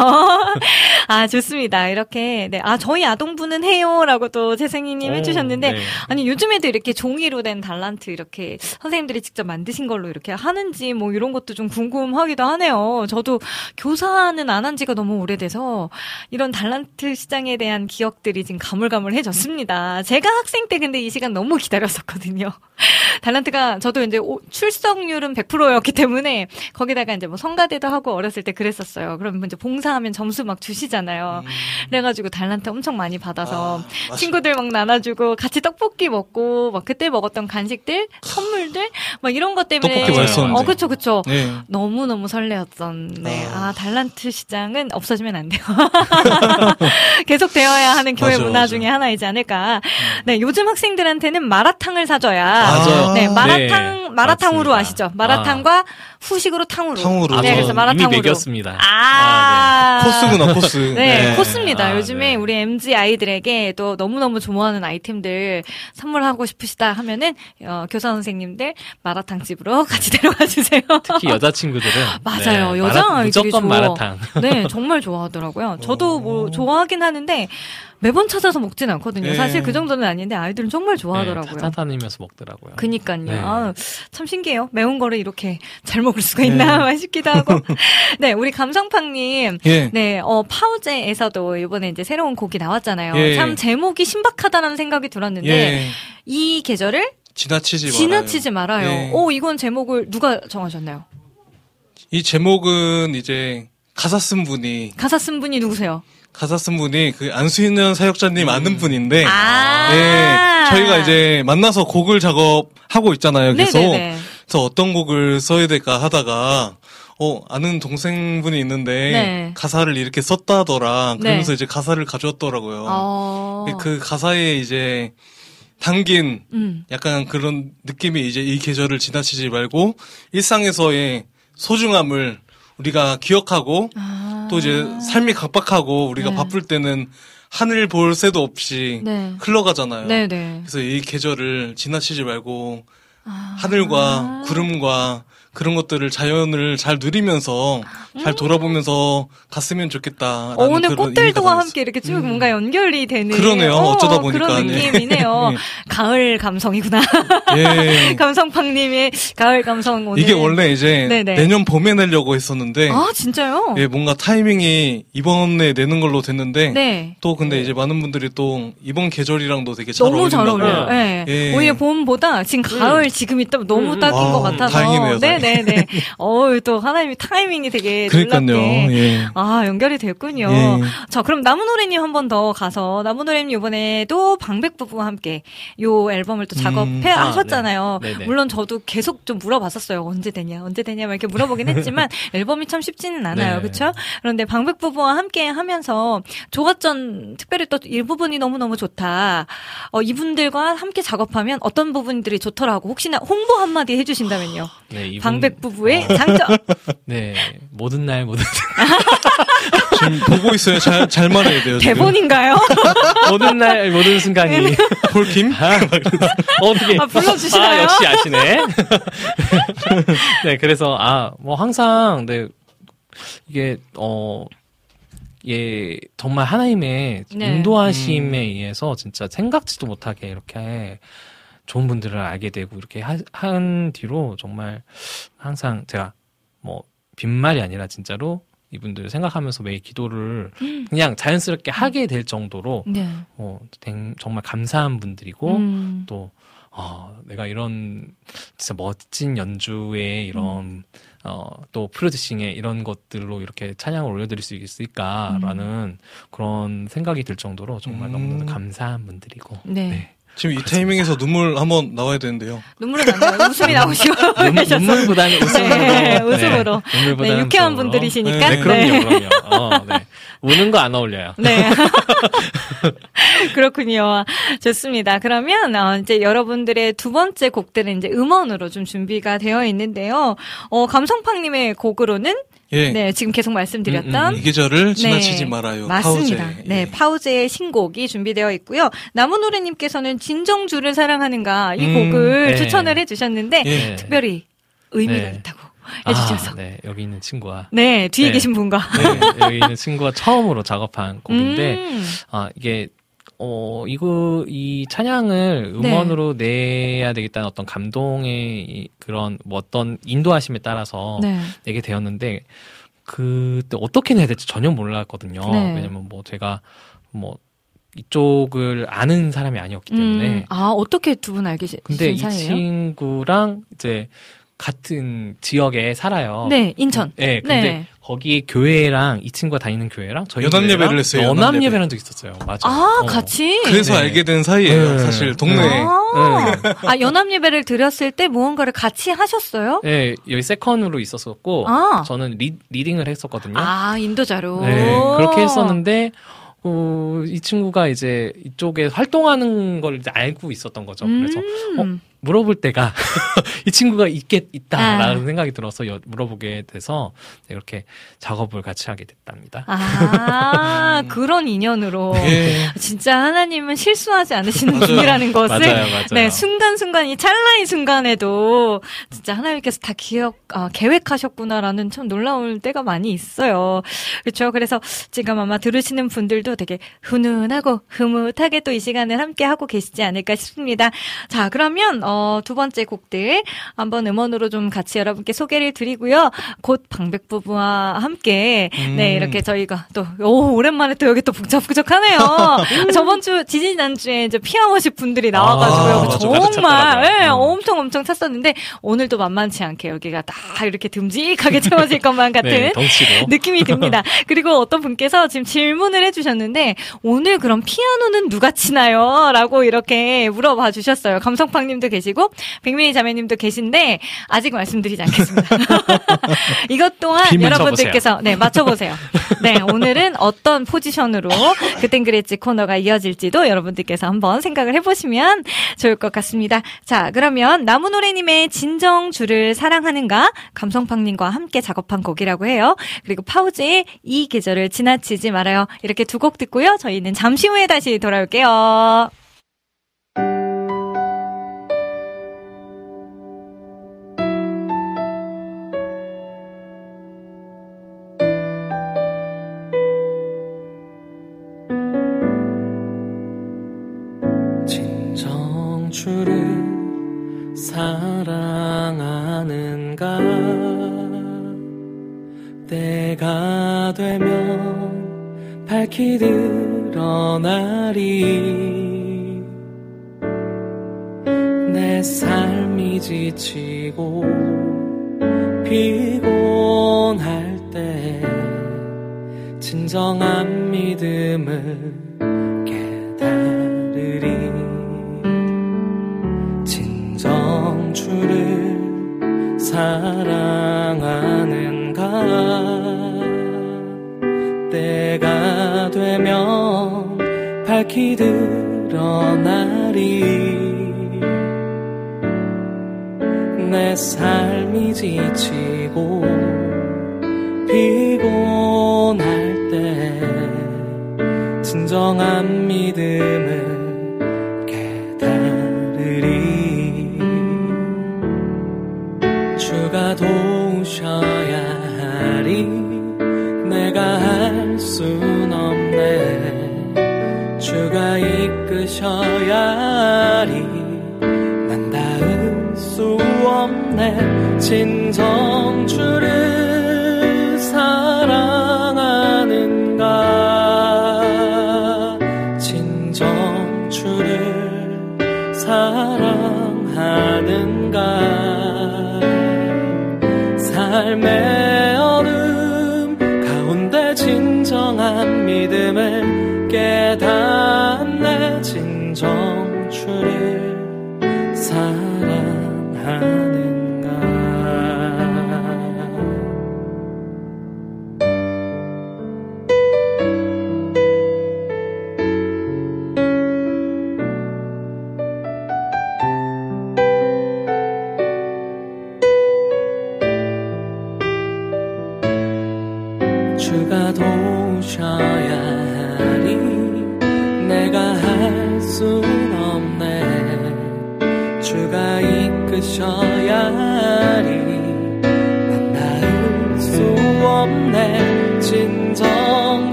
아, 좋습니다. 이렇게, 네. 아, 저희 아동부는 해요. 라고 또 재생이님 오, 해주셨는데, 네. 아니, 요즘에도 이렇게 종이로 된 달란트 이렇게 선생님들이 직접 만드신 걸로 이렇게 하는지 뭐 이런 것도 좀 궁금하기도 하네요. 저도 교사는 안 한 지가 너무 오래돼서 이런 달란트 시장에 대한 기억들이 지금 가물가물해졌습니다. 제가 학생 때 근데 이 시간 너무 기다렸었거든요. <laughs> 달란트가 저도 이제 오- 출석률은 100%였기 때문에 거기다가 이제 뭐 성가대도 하고 어렸을 때 그랬었어요. 그럼 이제 봉사하면 점수 막 주시잖아요. 그래가지고 달란트 엄청 많이 받아서 맞아. 친구들 막 나눠주고 같이 떡볶이 먹고 막 그때 먹었던 간식들, 선물들 막 이런 것 때문에 떡볶이. 어 그쵸 그쵸. 네. 너무 너무 설레었던. 네. 아 달란트 시장은 없어지면 안 돼요. <laughs> 계속 되어야 하는 교회 맞아, 문화 맞아. 중에 하나이지 않을까. 네. 요즘 학생들한테는 마라탕을 사줘야. 맞아요. 네. 마라탕 네, 마라탕으로 맞습니다. 아시죠? 마라탕과 후식으로 탕으로. 탕후루. 네. 그래서 아, 마라탕으로. 이미 먹였습니다. 아, 코스구나 코스. 네, 코스입니다. 아, 요즘에 네. 우리 MZ 아이들에게 또 너무 너무 좋아하는 아이템들 선물하고 싶으시다 하면은, 어, 교사 선생님들 마라탕 집으로 <laughs> 같이 데려가 주세요. 특히 여자 친구들은 <laughs> 맞아요. 네, 여자 아이들이 무조건 좋아. 마라탕. 네, 정말 좋아하더라고요. 저도 뭐 좋아하긴 하는데 매번 찾아서 먹진 않거든요. 예. 사실 그 정도는 아닌데 아이들은 정말 좋아하더라고요. 네, 찾아다니면서 먹더라고요. 그니까요. 네. 아, 참 신기해요. 매운 거를 이렇게 잘 먹을 수가 있나 <laughs> 싶기도 하고. <laughs> 네, 우리 감성팡님. 예. 네, 어, 파우제에서도 이번에 이제 새로운 곡이 나왔잖아요. 예. 참 제목이 신박하다는 생각이 들었는데, 예. 이 계절을 지나치지 말아요. 지나치지 말아요. 예. 오, 이건 제목을 누가 정하셨나요? 이 제목은 이제 가사 쓴 분이 가사 쓴 분이 누구세요? 가사 쓴 분이 그 안수인년 사역자님 아는 분인데 아. 예, 저희가 이제 만나서 곡을 작업하고 있잖아요. 계속. 네네네. 그래서 어떤 곡을 써야 될까 하다가 어 아는 동생분이 있는데 네. 가사를 이렇게 썼다더라. 그러면서 네. 이제 가사를 가져왔더라고요. 어. 그 가사에 이제 담긴 음. 약간 그런 느낌이 이제 이 계절을 지나치지 말고 일상에서의 소중함을 우리가 기억하고 아. 또 이제 삶이 각박하고 우리가 네. 바쁠 때는 하늘 볼 새도 없이 네. 흘러가잖아요. 네네. 그래서 이 계절을 지나치지 말고 아. 하늘과 구름과 그런 것들을 자연을 잘 누리면서 잘 돌아보면서 갔으면 좋겠다. 어, 오늘 꽃들도와 함께 이렇게 쭉 뭔가 연결이 되는 음. 그러네요. 어, 어쩌다 보니까. 그런 네. 느낌이네요. 네. <laughs> 가을 감성이구나. 예. <laughs> 감성팡님의 가을 감성 오늘 이게 원래 이제 네네. 내년 봄에 내려고 했었는데 아 진짜요? 예, 뭔가 타이밍이 이번에 내는 걸로 됐는데 네. 또 근데 이제 많은 분들이 또 이번 계절이랑도 되게 잘 너무 잘 어울린다고. 어울려요. 네. 예. 오히려 봄보다 지금 가을 지금이 또 너무 딱인 아, 것 같아서. 다행이네요, 네 네네. <laughs> 어우 또 하나님이 타이밍이 되게 그러니까요. 예. 아 연결이 됐군요. 예. 자 그럼 나무노래님 한 번 더 가서 나무노래님 이번에도 방백 부부와 함께 요 앨범을 또 작업해 음. 아, 하셨잖아요. 네. 물론 저도 계속 좀 물어봤었어요. 언제 되냐, 언제 되냐 막 이렇게 물어보긴 했지만 <laughs> 앨범이 참 쉽지는 않아요, 네. 그렇죠? 그런데 방백 부부와 함께 하면서 조가전 특별히 또 일부분이 너무 너무 좋다. 어, 이분들과 함께 작업하면 어떤 부분들이 좋더라고. 혹시나 홍보 한마디 해주신다면요. 네, 이분- 방백 부부의 장점. <laughs> 네, 모든 날 모든 <laughs> 지금 보고 있어요. 잘, 잘 말해야 돼요. 지금. 대본인가요? <laughs> 모든 날 모든 순간이 폴킴? 어떻게 아, 불러주시나요? 아, 역시 아시네. 네, 그래서 아 뭐 항상 네 이게 어. 예, 정말 하나님의 네. 인도하심에 음. 의해서 진짜 생각지도 못하게 이렇게 좋은 분들을 알게 되고 이렇게 하- 한 뒤로 정말 항상 제가 뭐 빈말이 아니라 진짜로 이분들을 생각하면서 매일 기도를 그냥 자연스럽게 하게 될 정도로 네. 어, 댕- 정말 감사한 분들이고 음. 또 어, 내가 이런 진짜 멋진 연주에 이런 어, 또 프로듀싱에 이런 것들로 이렇게 찬양을 올려드릴 수 있을까라는 그런 생각이 들 정도로 정말 음. 너무나 감사한 분들이고 네. 지금 이 타이밍에서 눈물 한번 나와야 되는데요. 눈물은 안 나요. 웃음이 <laughs> 나오시고 눈. 눈물보다는 웃음으로 네, 웃음으로. 네, 눈물보다는 네, 유쾌한 웃음으로. 분들이시니까. 네, 그럼요 그럼요 어, 네. <laughs> 우는 거 안 어울려요 네. <laughs> 그렇군요. 좋습니다. 그러면, 어, 이제 여러분들의 두 번째 곡들은 이제 음원으로 좀 준비가 되어 있는데요. 어, 감성팡님의 곡으로는, 예. 네, 지금 계속 말씀드렸던, 음, 이 계절을 지나치지 네, 말아요. 맞습니다. 파우제. 네, 예. 파우제의 신곡이 준비되어 있고요. 나무노래님께서는 진정주를 사랑하는가 이 음, 곡을 네. 추천을 해주셨는데, 예. 특별히 의미가 네. 있다고 해주셔서. 아, 네 여기 있는 친구와 네, 뒤에 네. 계신 분과. 네, 여기 있는 친구가 처음으로 작업한 곡인데 음, 아 이게 어 이거 이 찬양을 네. 음원으로 내야 되겠다는 어떤 감동의 이- 그런 뭐 어떤 인도하심에 따라서 네. 내게 되었는데 그때 어떻게 내야 될지 전혀 몰랐거든요. 네. 왜냐면 뭐 제가 뭐 이쪽을 아는 사람이 아니었기 때문에 음, 아, 어떻게 두 분 알게 시- 근데 이 사이예요? 친구랑 이제 같은 지역에 살아요. 네, 인천. 네, 근데 네. 거기 교회랑 이 친구가 다니는 교회랑 저희 연합 예배를 했어요, 연합 연합 예배. 예배랑도 있었어요. 맞아. 아, 어. 같이? 그래서 네. 알게 된 사이예요. 네. 사실 동네에. 아, 아, 연합 예배를 드렸을 때 무언가를 같이 하셨어요? 네, 여기 second으로 있었었고 아. 저는 리, leading을 했었거든요. 아, 인도자로. 네, 그렇게 했었는데 어, 이 친구가 이제 이쪽에 활동하는 걸 이제 알고 있었던 거죠. 그래서 음. 어, 물어볼 때가 <laughs> 이 친구가 있겠 있다라는 아. 생각이 들어서 여- 물어보게 돼서 이렇게 작업을 같이 하게 됐답니다. 아, 그런 인연으로. 예. 진짜 하나님은 실수하지 않으시는. 분이라는 것을 맞아요, 맞아요. 네, 순간순간 이 찰나의 순간에도 진짜 하나님께서 다 기억 아, 계획하셨구나라는 참 놀라울 때가 많이 있어요. 그렇죠. 그래서 지금 아마 들으시는 분들도 되게 훈훈하고 흐뭇하게 또 이 시간을 함께 하고 계시지 않을까 싶습니다. 자, 그러면 어, 두 번째 곡들 한번 음원으로 좀 같이 여러분께 소개를 드리고요. 곧 방백 부부와 함께 네, 음. 이렇게 저희가 또 오, 오랜만에 또 여기 또 북적북적하네요. <laughs> 저번 주 지지난주에 이제 피아워십 분들이 나와가지고요. 아, 맞아. 정말 가득 찼더라고요. 예, 음. 엄청 엄청 찼었는데 오늘도 만만치 않게 여기가 다 이렇게 듬직하게 채워질 것만 <laughs> 같은 네. <laughs> 느낌이 듭니다. 그리고 어떤 분께서 지금 질문을 해주셨는데 오늘 그럼 피아노는 누가 치나요? 라고 이렇게 물어봐 주셨어요. 감성팡님도 계시 고 백민희 자매님도 계신데 아직 말씀드리지 않겠습니다. <laughs> 이것 또한 빈 여러분들께서 네 맞춰보세요. 네 오늘은 어떤 포지션으로 그땐 그랬지 코너가 이어질지도 여러분들께서 한번 생각을 해보시면 좋을 것 같습니다. 자 그러면 나무노래님의 진정주를 사랑하는가 감성팡님과 함께 작업한 곡이라고 해요. 그리고 파우즈의 이 계절을 지나치지 말아요. 이렇게 두 곡 듣고요. 저희는 잠시 후에 다시 돌아올게요. 밝히 드러나리. 내 삶이 지치고 피곤할 때 진정한 믿음을 밝히 드러나리. 내 삶이 지치고 피곤할 때 진정한 믿음을 이끄셔야 하리. 난 닿을 수 없네. 진정 주를 사랑하는가. 진정 주를 사랑하는가. 삶의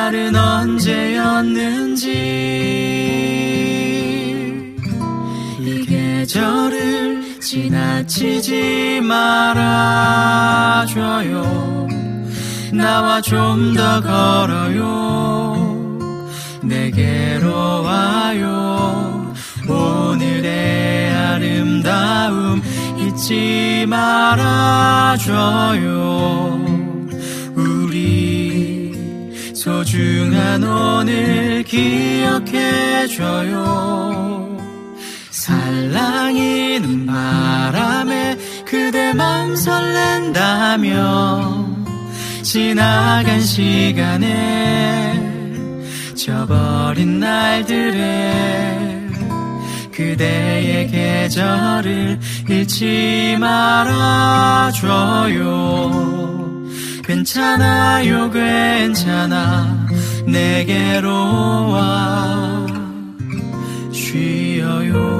날은 언제였는지. 이 계절을 지나치지 말아줘요. 나와 좀 더 걸어요. 내게로 와요. 오늘의 아름다움 잊지 말아줘요 소중한 오늘 기억해줘요. 살랑이는 바람에 그대 맘 설렌다며 지나간 시간에 저버린 날들에 그대의 계절을 잊지 말아줘요 괜찮아요 괜찮아. 내게로 와. 쉬어요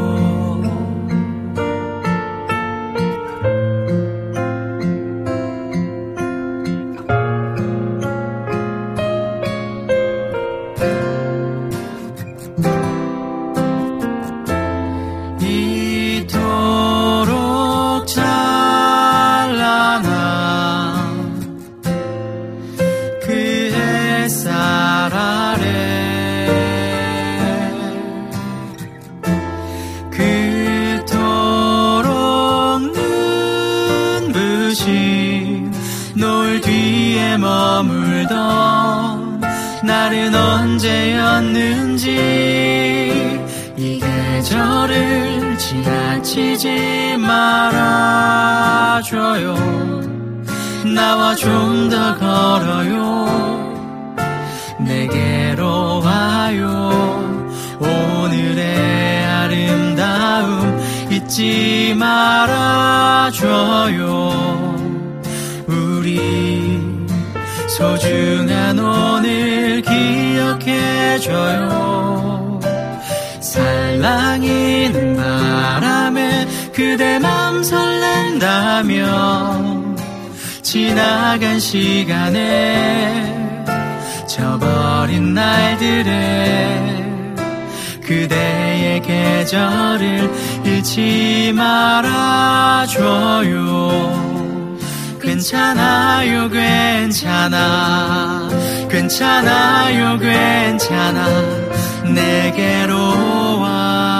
지나치지 말아줘요. 나와 좀 더 걸어요. 내게로 와요. 오늘의 아름다움 잊지 말아줘요. 우리 소중한 오늘 기억해줘요. 살랑이는 바람에 그대 맘 설렌다며 지나간 시간에 저버린 날들에 그대의 계절을 잃지 말아줘요. 괜찮아요 괜찮아. 괜찮아요 괜찮아. 내게로 와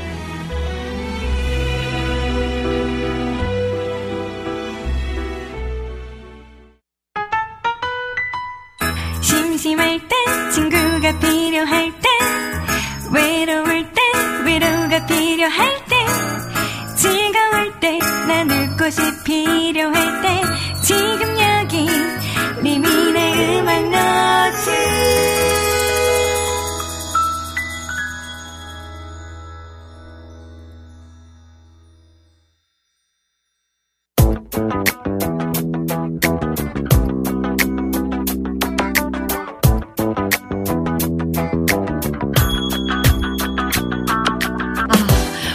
곳이 필요할 때 지금 여기 리민의 음악 노트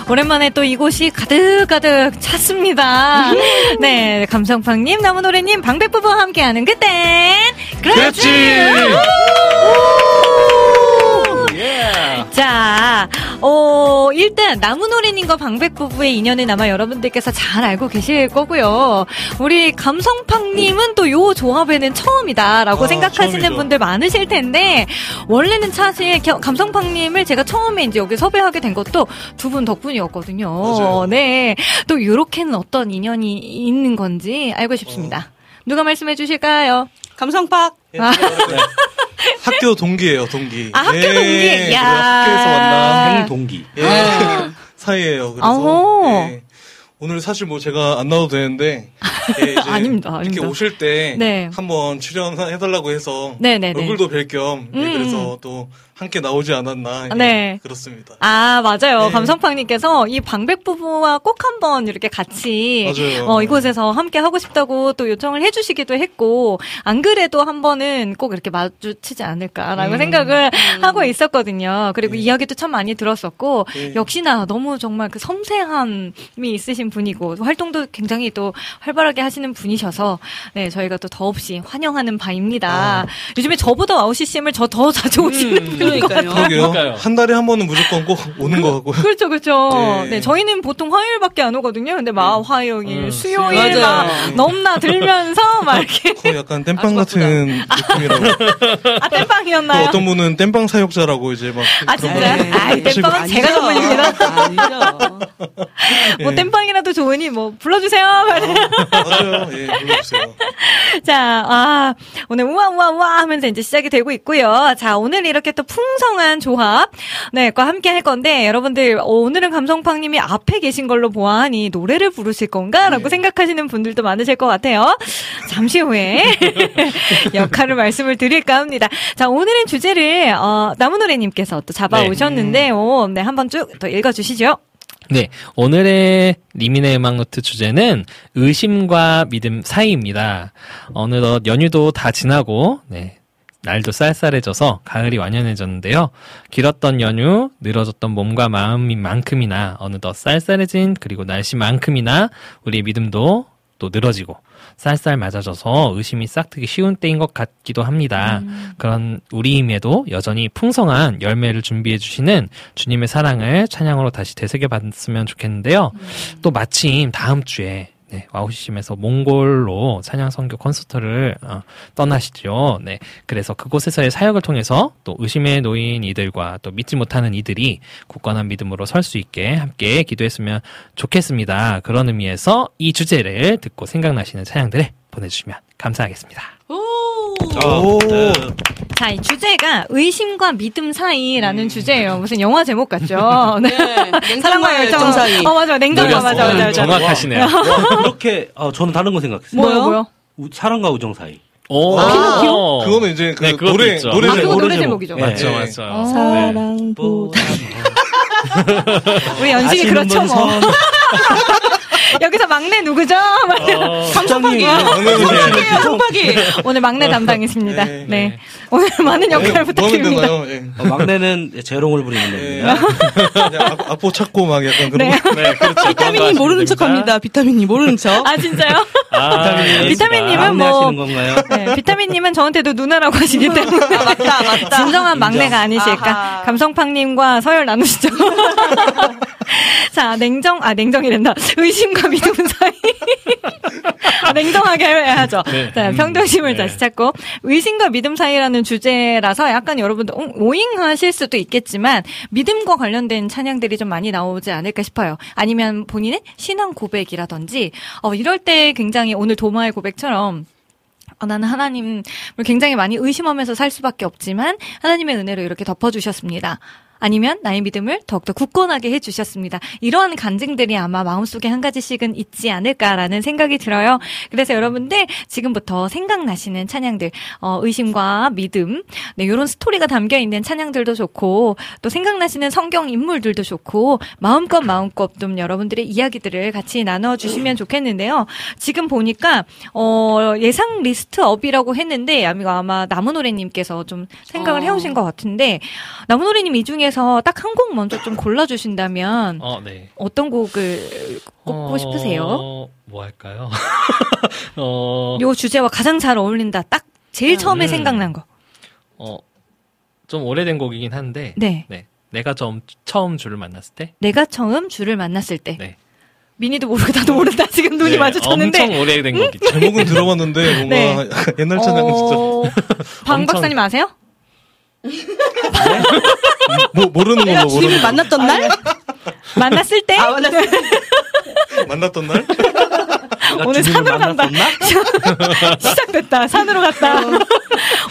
오랜만에 또 이곳이 가득가득 찼습니다. <laughs> 네, 감성팡님, 나무노래님, 방백부부와 함께하는 그땐 그렇지! 자, 어, 일단 나무노래님과 방백부부의 인연은 아마 여러분들께서 잘 알고 계실 거고요. 우리 감성팡님은 또 요 조합에는 처음이다라고 아, 생각하시는 처음이죠. 분들 많으실 텐데 원래는 사실 겨- 감성팡님을 제가 처음에 이제 여기 섭외하게 된 것도 두 분 덕분이었거든요. 맞아요. 네, 또 요렇게는 어떤 인연이 있는 건지 알고 싶습니다. 누가 말씀해 주실까요? 감성팍. 아. 학교 동기예요, 동기. 아, 학교 예, 동기? 야. 학교에서 만난 형 동기. 예, 아. 사이예요. 그래서 아오. 예. 오늘 사실 뭐 제가 안 나와도 되는데 예, 이제 <laughs> 아닙니다, 이렇게 아닙니다. 오실 때 네. 한번 출연해 달라고 해서 네네네. 얼굴도 뵐겸 예, 음. 그래서 또 함께 나오지 않았나 예, 네. 그렇습니다. 아, 맞아요. 네. 감성팡님께서 이 방백 부부와 꼭 한번 이렇게 같이 맞아요. 어, 이곳에서 함께 하고 싶다고 또 요청을 해주시기도 했고, 안 그래도 한 번은 꼭 이렇게 마주치지 않을까라고 음. 생각을 하고 있었거든요. 그리고 네. 이야기도 참 많이 들었었고, 역시나 네. 너무 정말 그 섬세함이 있으신 분이고, 활동도 굉장히 또 활발하게 하시는 분이셔서 네 저희가 또 더없이 환영하는 바입니다. 요즘에 저보다 CCM을 저 더 자주 오시는 음, 것 같아요. 그러게요. 한 달에 한 번은 무조건 꼭 오는 거 같고요. 그렇죠, 그렇죠. 네. 네. 저희는 보통 화요일밖에 안 오거든요. 근데 막 화요일, 음, 수요일 맞아요. 막 넘나 들면서 막 <laughs> 이렇게 거의 약간 땜빵 같은 느낌이라고. <laughs> 아또 땜빵이었나요? 어떤 분은 땜빵 사역자라고 이제 막. 아 그런 진짜? 거아 땜빵은. 제가 전문입니다. 아니죠. <laughs> 뭐 예. 땜빵이라도 좋으니 뭐 불러주세요. 맞아요. 예, 불러주세요. 자, 아, 오늘 우와, 우와, 우와 하면서 이제 시작이 되고 있고요. 자, 오늘 이렇게 또 풍성한 조합, 네, 과 함께 할 건데, 여러분들, 어, 오늘은 감성팡님이 앞에 계신 걸로 보아하니 노래를 부르실 건가? 라고 생각하시는 분들도 많으실 것 같아요. 잠시 후에 <laughs> 역할을 말씀을 드릴까 합니다. 자, 오늘은 주제를, 어, 나무노래님께서 또 잡아오셨는데요. 네, 한번 쭉 또 읽어주시죠. 네, 오늘의 리민의 음악 노트 주제는 의심과 믿음 사이입니다. 어느덧 연휴도 다 지나고, 네, 날도 쌀쌀해져서 가을이 완연해졌는데요. 길었던 연휴, 늘어졌던 몸과 마음인 만큼이나 어느덧 쌀쌀해진 그리고 날씨만큼이나 우리의 믿음도 또 늘어지고 쌀쌀 맞아져서 의심이 싹트기 쉬운 때인 것 같기도 합니다. 그런 우리임에도 여전히 풍성한 열매를 준비해 주시는 주님의 사랑을 찬양으로 다시 되새겨 봤으면 좋겠는데요. 또 마침 다음 주에 네, 와우시심에서 몽골로 찬양 선교 콘서트를 어, 떠나시죠. 네, 그래서 그곳에서의 사역을 통해서 또 의심에 놓인 이들과 또 믿지 못하는 이들이 굳건한 믿음으로 설 수 있게 함께 기도했으면 좋겠습니다. 그런 의미에서 이 주제를 듣고 생각나시는 찬양들을 보내주시면 감사하겠습니다. 오. 자, 이 주제가 의심과 믿음 사이라는 주제예요. 무슨 영화 제목 같죠? 네. <laughs> 사랑과 열정 사이. 어, 맞아. 냉정과 맞아, 맞아, 맞아. 정확하시네요. 와, 이렇게 어, 저는 다른 거 생각했어요. 뭐요, 뭐요? 우- 사랑과 우정 사이. 오, 아, 피노키오? 그거는 이제 그 네, 그것도 노래- 있죠. 노래 아, 그거 노래 제목이죠. 맞죠, 네. 맞죠. 어. 사랑보다 <laughs> 우리 연식이 그렇죠, 분 뭐. <laughs> 손. 여기서 막내 누구죠? <laughs> 막 어, 감성파기. 성파기. 오늘 막내 담당이십니다. 네. 네. 오늘 많은 역할 뭐 하면 부탁드립니다. 어, 막내는 재롱을 부리는 예. 겁니다. <laughs> 악- 악보 찾고 막 약간 그런 네. 거. 네, 그렇죠. 비타민이 모르는 척 합니다. 비타민이 모르는 척. 아, 진짜요? 아, 비타민님은 뭐? 네, 비타민님은 저한테도 누나라고 하시기 때문에. 맞다, 맞다. 진정한 막내가 아니실까. 감성팡님과 서열 나누시죠. <laughs> 자, 냉정, 아, 냉정이 된다. 의심 과 믿음 <laughs> 사이. 아, <laughs> 냉정하게 해야죠. 네. 자, 평등심을 네. 다시 찾고. 의심과 믿음 사이라는 주제라서 약간 여러분들 오- 오잉하실 수도 있겠지만, 믿음과 관련된 찬양들이 좀 많이 나오지 않을까 싶어요. 아니면 본인의 신앙 고백이라든지, 어, 이럴 때 굉장히 오늘 도마의 고백처럼, 어, 나는 하나님을 굉장히 많이 의심하면서 살 수밖에 없지만 하나님의 은혜로 이렇게 덮어주셨습니다. 아니면 나의 믿음을 더욱더 굳건하게 해주셨습니다. 이러한 간증들이 아마 마음속에 한 가지씩은 있지 않을까라는 생각이 들어요. 그래서 여러분들 지금부터 생각나시는 찬양들, 어, 의심과 믿음, 네, 이런 스토리가 담겨 있는 찬양들도 좋고 또 생각나시는 성경 인물들도 좋고 마음껏 마음껏 좀 여러분들의 이야기들을 같이 나눠 주시면 좋겠는데요. 지금 보니까 어, 예상 리스트업이라고 했는데 아마 아마 나무노래님께서 좀 생각을 어. 해오신 것 같은데 나무노래님 이 중에 서 딱 한 곡 먼저 좀 골라주신다면 어, 네. 어떤 곡을 꼽고 어, 싶으세요? 뭐 할까요? <laughs> 어, 요 주제와 가장 잘 어울린다. 딱 제일 처음에 음. 생각난 거. 어, 좀 오래된 곡이긴 한데, 네. 내가 좀 처음 줄을 만났을 때, 내가 처음 줄을 만났을 때. 네. 미니도 모르고 나도 모른다. 지금 눈이 네, 마주쳤는데. 엄청 오래된 곡이죠. 제목은 들어봤는데 뭔가 네. 옛날 찬양 진짜 어, 방 엄청- 박사님 아세요? 뭐, 모르는 걸로 모르는 거. 만났던 날? 만났을 때? 아, 만났을 때. <laughs> 만났던 날? 오늘 산으로 간다. <laughs> 시작됐다. 산으로 갔다.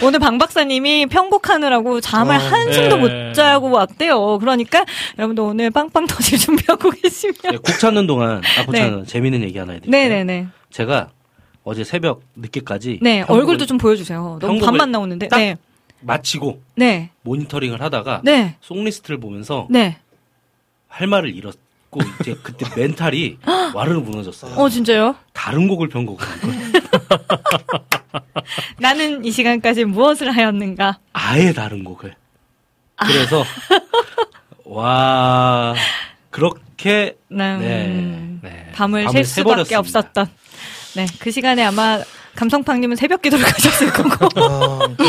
오늘 방 박사님이 편곡하느라고 잠을 어, 한숨도 네. 못 자고 왔대요. 그러니까 여러분도 오늘 빵빵 터질 준비하고 계시면. 네, 곡 찾는 동안 아, 곡 네. 찾는 재밌는 얘기 하나 해드릴게요. 네네네. 제가 어제 새벽 늦게까지 네, 편곡을 얼굴도 좀 보여주세요. 너무 반만 나오는데. 딱 네. 마치고 네. 모니터링을 하다가 네. 송리스트를 보면서 네. 할 말을 잃었고 이제 그때 <laughs> 멘탈이 와르르 무너졌어요. 어, 진짜요? 다른 곡을 편곡을 한 거예요. 나는 이 시간까지 무엇을 하였는가? 아예 다른 곡을. 아. 그래서 와 그렇게 난 네. 음, 네. 밤을 밤을 샐 수밖에. 없었던. 네, 그 시간에 아마 감성팡님은 새벽 기도를 <laughs> 가셨을 거고.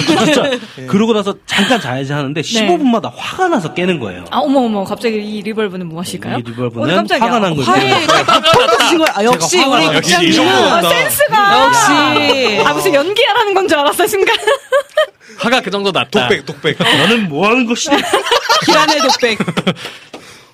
진짜 예. 그러고 나서 잠깐 자야지 하는데 15분마다 화가 나서 깨는 거예요. 아, 어머, 어머, 갑자기 이 리벌브는 뭐 하실까요? 이 리벌브는 어. 화가 난 거죠. 화에 주신 거야. 아, 역시 우리 국장님은 이 정도였다. 센스가! 역시. 아, 무슨 연기하라는 건 줄 알았어, 순간. 화가 그 정도 났다. 독백, 독백. 너는 뭐 하는 것이냐? <laughs> 기란의 독백.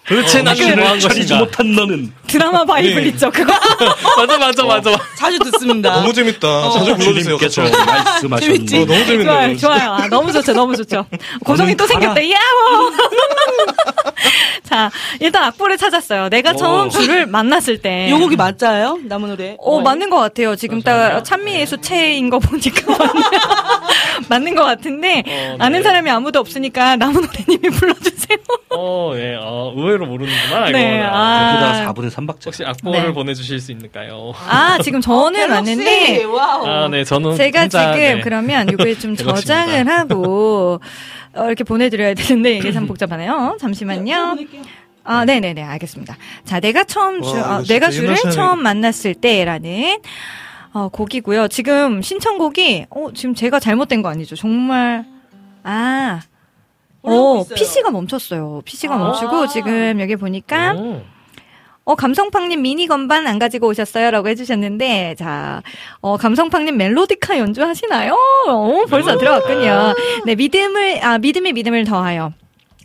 도대체 나는 뭐한 차리지 것인가? 못한 너는 드라마 바이블 예. 있죠, 그거. <laughs> 맞아, 맞아, 맞아. 자주 듣습니다. 너무 재밌다. 자주 불러주세요. 주님께서 같이. 말씀하셨는데 재밌지? 어, 너무 재밌네요. 좋아요, 좋아요. 아, 너무 좋죠, 너무 좋죠. 고성이 또 생겼다, 야호! <laughs> 자, 일단 악보를 찾았어요. 내가 처음 오. 주를 만났을 때. 요 곡이 맞아요? 나무 노래? 어, 맞는 것 같아요. 지금 딱 찬미의 수채인 거 보니까 맞는, <laughs> 맞는 것 같은데, 네. 아는 사람이 아무도 없으니까 나무노래님이 불러주세요. 어, 예, 어, 의외로 모르는구나. 네, 이거는. 아. 거기다가 4분의 3박자. 혹시 악보를 네. 보내주실 수 있을까요? 아, 지금 저는 갤럭시, 왔는데, 와우. 아, 네, 저는 제가 혼자, 지금 네. 그러면 이거에 좀. <laughs> 저장을 하고, 어, 이렇게 보내드려야 되는데, 이게 참 복잡하네요. 잠시만요. 아, 네 네 네, 알겠습니다. 자, 내가 처음 주, 와, 어, 내가 사람이- 처음 만났을 때라는, 어, 곡이고요. 지금 신청곡이, 어, 지금 제가 잘못된 거 아니죠? 정말, 아, 어. PC가 멈췄어요. PC가 아. 멈추고, 지금 여기 보니까, 오. 어, 감성팡님 미니 건반 안 가지고 오셨어요? 라고 해주셨는데, 자, 어, 감성팡님 멜로디카 연주하시나요? 어, 벌써 들어왔군요. 네, 믿음을, 아, 믿음에 믿음을 더하여.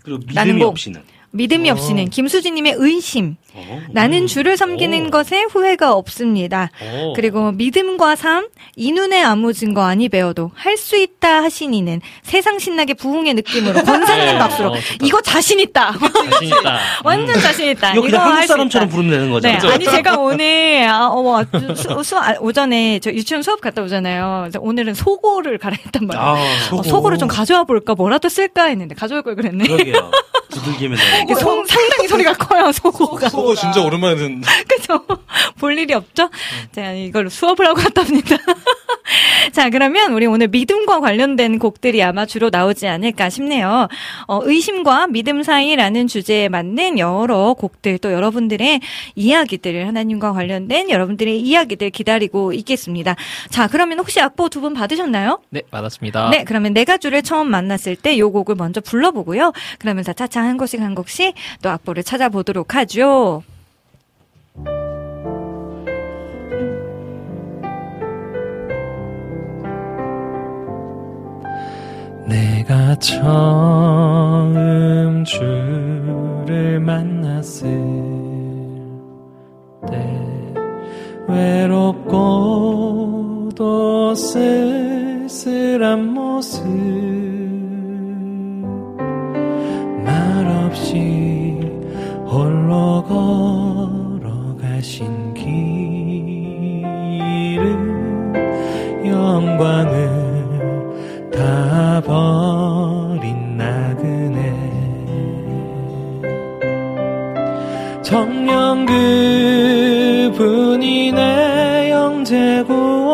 그리고 나는 믿음이 뭐- 없이는. 믿음이 없이는 김수진님의 의심. 어. 나는 주를 섬기는 오. 것에 후회가 없습니다. 오. 그리고 믿음과 삶, 이 눈에 아무 증거 아니 배워도 할 수 있다 하시니는 세상 신나게 부흥의 느낌으로 권사하는 네, 박수로 어. 이거 자신 있다. 자신 있다. <laughs> 완전 자신 있다. 이거 그냥 할 한국 수 사람처럼 있다. 부르면 되는 거죠. 네, 아니 제가 오늘 아, 어, 수, 수, 아, 오전에 저 유치원 수업 갔다 오잖아요. 오늘은 속어를 갈아했단 말이에요. 아, 어, 속어를 좀 가져와 볼까 뭐라도 쓸까 했는데 가져올 걸 그랬네. 그러게요. 두들기면 거. 송- 상당히 소리가 커요 속어가. 그거 진짜 오랜만에 듣는다. <laughs> 그죠? 볼 일이 없죠? 자, 이걸로 수업을 하고 왔답니다. <laughs> <laughs> 자, 그러면 우리 오늘 믿음과 관련된 곡들이 아마 주로 나오지 않을까 싶네요. 어, 의심과 믿음 사이라는 주제에 맞는 여러 곡들, 또 여러분들의 이야기들, 하나님과 관련된 여러분들의 이야기들 기다리고 있겠습니다. 자, 그러면 혹시 악보 두 분 받으셨나요? 네, 받았습니다. 네, 그러면 내가 주를 처음 만났을 때 요 곡을 먼저 불러보고요. 그러면서 차차 한 곡씩 한 곡씩 또 악보를 찾아보도록 하죠. 내가 처음 주를 만났을 때 외롭고도 쓸쓸한 모습 말없이 홀로 걸어가신 길을 영광을 다 버린 나그네. 정녕 그분이 내 영재 구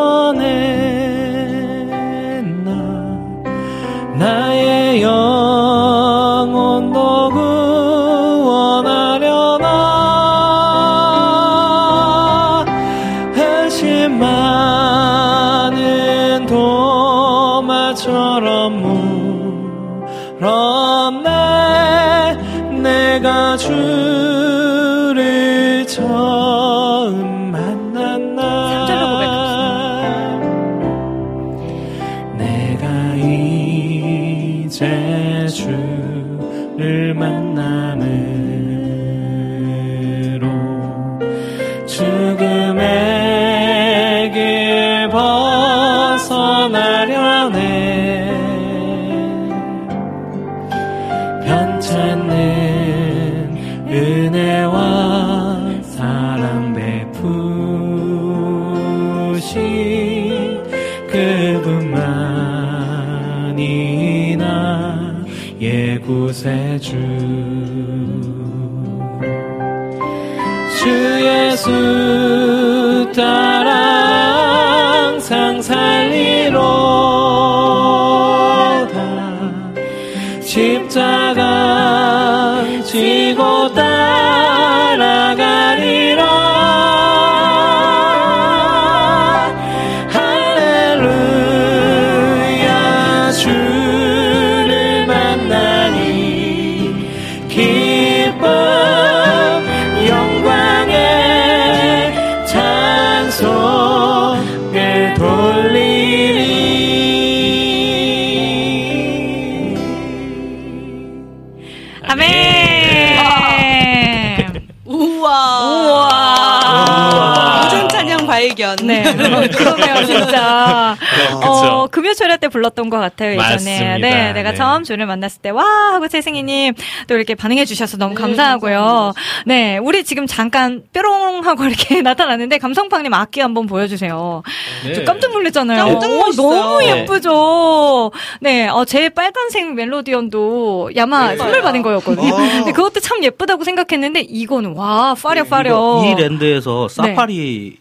진짜. 어, 금요초려 때 불렀던 것 같아요, 예전에. 맞습니다. 네, 내가 네. 처음 줄을 만났을 때, 와! 하고 채승이님 또 이렇게 반응해주셔서 너무 감사하고요. 네, 우리 지금 잠깐 뾰롱 하고 이렇게 <laughs> 나타났는데, 감성팡님 악기 한번 보여주세요. 네. 저 깜짝 놀랐잖아요. 깜짝 오, 놀랐어요. 너무 네. 예쁘죠? 네, 어, 제 빨간색 멜로디언도 야마 네. 선물 받은 거였거든요. 아. 근데 그것도 참 예쁘다고 생각했는데, 이거는 와, 파려 파려. 네, 이거 이 랜드에서 사파리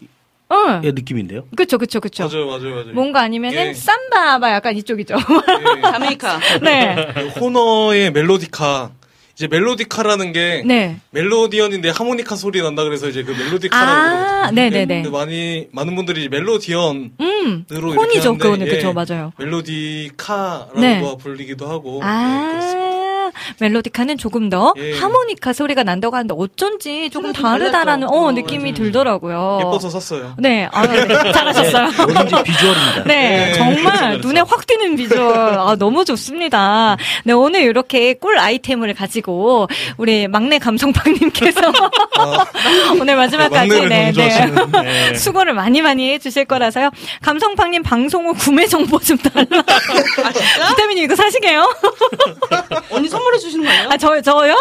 의 응. 느낌인데요. 그쵸, 그쵸, 그쵸. 맞아요, 맞아요, 맞아요. 뭔가 아니면은 예. 삼바바 약간 이쪽이죠. 예. <laughs> 자메이카. 네. 그 호너의 멜로디카. 이제 멜로디카라는 게 네. 멜로디언인데 하모니카 소리 난다 그래서 이제 그 멜로디카라고 아, 그러거든요. 네네네. 근데 많이 많은 분들이 멜로디언으로 음. 혼이죠, 그거는. 예, 그쵸, 맞아요. 멜로디카라고 네. 불리기도 하고. 예, 그렇습니다. 아, 멜로디카는 조금 더 예. 하모니카 소리가 난다고 하는데 어쩐지 조금 좀 다르다라는. 어, 어, 느낌이 들더라고요. 예뻐서 샀어요. 네, 아, 네. 잘하셨어요. 뭐든지 비주얼입니다. 네, 네. 정말 눈에 확 띄는 비주얼. 아, 너무 좋습니다. 네, 오늘 이렇게 꿀 아이템을 가지고 우리 막내 감성팡님께서 <laughs> 오늘 마지막까지 네, 좋아하시는. <laughs> 네. 수고를 많이 많이 해주실 거라서요. 감성팡님 방송 후 구매 정보 좀 달라. 아, 진짜? 비타민님 이거 사시게요? <laughs> 언니 선물해 주시는 거예요? 아, 저, 저요?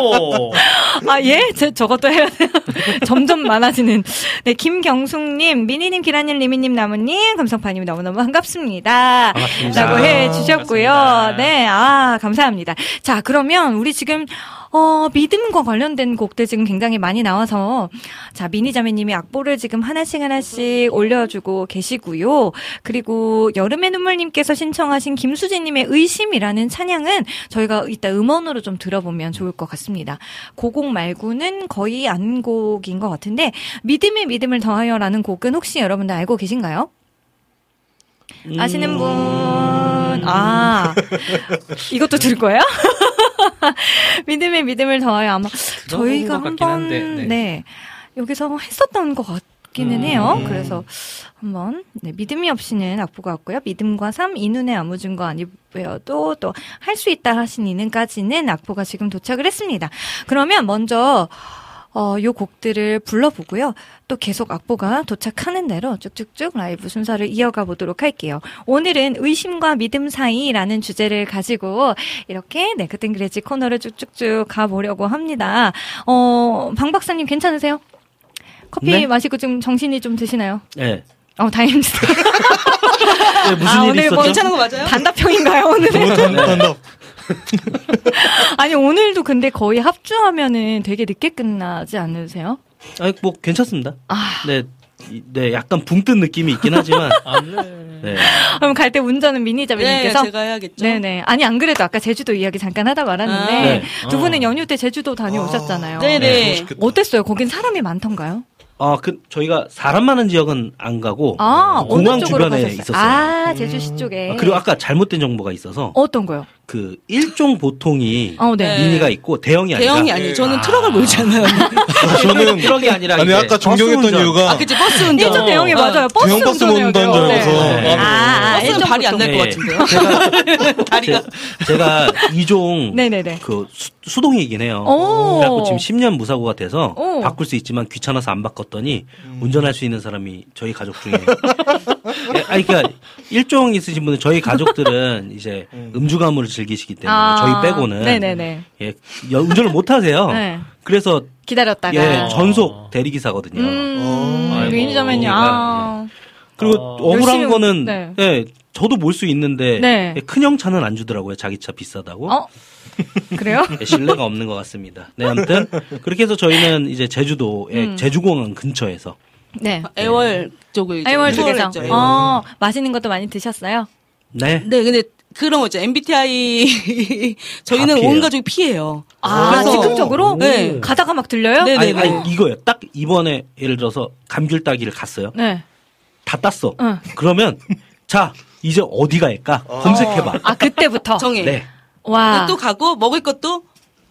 오! <laughs> 아, 예? 제, 저것도 해야 돼요. <laughs> 점점 많아지는. 네, 김경숙님, 미니님, 기라님, 리미님, 나무님, 감성파님 너무너무 반갑습니다. 반갑습니다. 라고 해 주셨고요. 반갑습니다. 네, 아, 감사합니다. 자, 그러면 우리 지금, 어, 믿음과 관련된 곡들 지금 굉장히 많이 나와서, 자, 미니자매님이 악보를 지금 하나씩 하나씩 올려주고 계시고요. 그리고 여름의 눈물님께서 신청하신 김수진님의 의심이라는 찬양은 저희가 이따 음원으로 좀 들어보면 좋을 것 같습니다. 고곡 말고는 거의 안 곡인 것 같은데, 믿음의 믿음을 더하여라는 곡은 혹시 여러분들 알고 계신가요? 아시는 분, 아, 이것도 들을 거예요? <laughs> <laughs> 믿음의 믿음을 더하여 아마 저희가 한번 네. 네. 여기서 했었던 것 같기는 음. 해요. 그래서 한번 네, 믿음이 없이는 악보가 왔고요. 믿음과 삶, 이 눈에 아무 증거 아니고도 또 할 수 있다 하신 이는까지는 악보가 지금 도착을 했습니다. 그러면 먼저 어, 요 곡들을 불러보고요. 또 계속 악보가 도착하는 대로 쭉쭉쭉 라이브 순서를 이어가 보도록 할게요. 오늘은 의심과 믿음 사이라는 주제를 가지고 이렇게 네, 그땐 그랬지 코너를 쭉쭉쭉 가보려고 합니다. 어, 방 박사님 괜찮으세요? 커피 네. 마시고 좀 정신이 좀 드시나요? 네. 어, 다행입니다. <laughs> 네, 무슨 아, 일이 오늘 있었죠? 뭐 괜찮은 거 맞아요? 단답형인가요, 오늘은? 너무 단- 단답. <laughs> 아니, 오늘도 근데 거의 합주하면은 되게 늦게 끝나지 않으세요? 아니, 뭐 괜찮습니다. 아. 네, 이- 네, 약간 붕 뜬 느낌이 있긴 하지만. <laughs> 아, 네. 네. 그럼 갈 때 운전은 네, 미니자매님께서? 제가 해야겠죠. 네네. 아니, 안 그래도 아까 제주도 이야기 잠깐 하다 말았는데, 아. 네. 두 분은 어. 연휴 때 제주도 다녀오셨잖아요. 네, 네. 멋있겠다. 어땠어요? 거긴 사람이 많던가요? 아, 그 저희가 사람 많은 지역은 안 가고 아, 공항 주변에 가셨어요? 있었어요. 아, 제주시 쪽에. 아, 그리고 아까 잘못된 정보가 있어서 어떤 거요? 그 일종 보통이 어, 네. 네. 미니가 있고 대형이 아니라 대형이 아니에요. 저는 아. 트럭을 몰잖아요. <laughs> 저는 트럭이 아니라 아니 이제 아까 존경했던 버스 운전. 이유가 아, 그치, 버스 운전. 일종 대형이 맞아요. 버스 대형 버스 돼요. 줄 알고서 네. 아, 아, 버스는 일종 발이 안 날것 네. 같은데요. 제가 <laughs> 다리가. 제, 가 이종 네네네. 그 수, 동이긴 해요. 오. 그래갖고 지금 10년 무사고가 돼서 오. 바꿀 수 있지만 귀찮아서 안 바꿨더니 음. 운전할 수 있는 사람이 저희 가족 중에 예, <laughs> 아니 그러니까 일종 있으신 분은 저희 가족들은 이제 음주 가무를 즐기시기 때문에 아, 저희 빼고는 네네네. 예, 여- 운전을 못 하세요. <laughs> 네. 그래서 기다렸다가. 예, 전속 대리기사거든요. 음, 아이고. 미니자매님, 아. 그리고 어. 억울한 거는 네. 예, 저도 몰 수 있는데 네. 예, 큰형 차는 안 주더라고요. 자기 차 비싸다고. 어? 그래요? 예, 신뢰가 없는 것 같습니다. 네, 아무튼 그렇게 해서 저희는 이제 제주도의 음. 제주공항 근처에서 네. 애월 쪽을 투어를 쪽에서. 어, 맛있는 것도 많이 드셨어요? 네. 네, 근데 그런 거 있죠. MBTI 저희는. 온 가족이 피해요. 아, 즉흥적으로? 네. 가다가 막 들려요? 네, 아니, 네. 아니 이거예요. 딱 이번에 예를 들어서 감귤 따기를 갔어요. 네. 다 땄어. 응. 그러면 자 이제 어디 갈까 검색해봐. 아, 그때부터? 정해. 네. 와. 또 가고 먹을 것도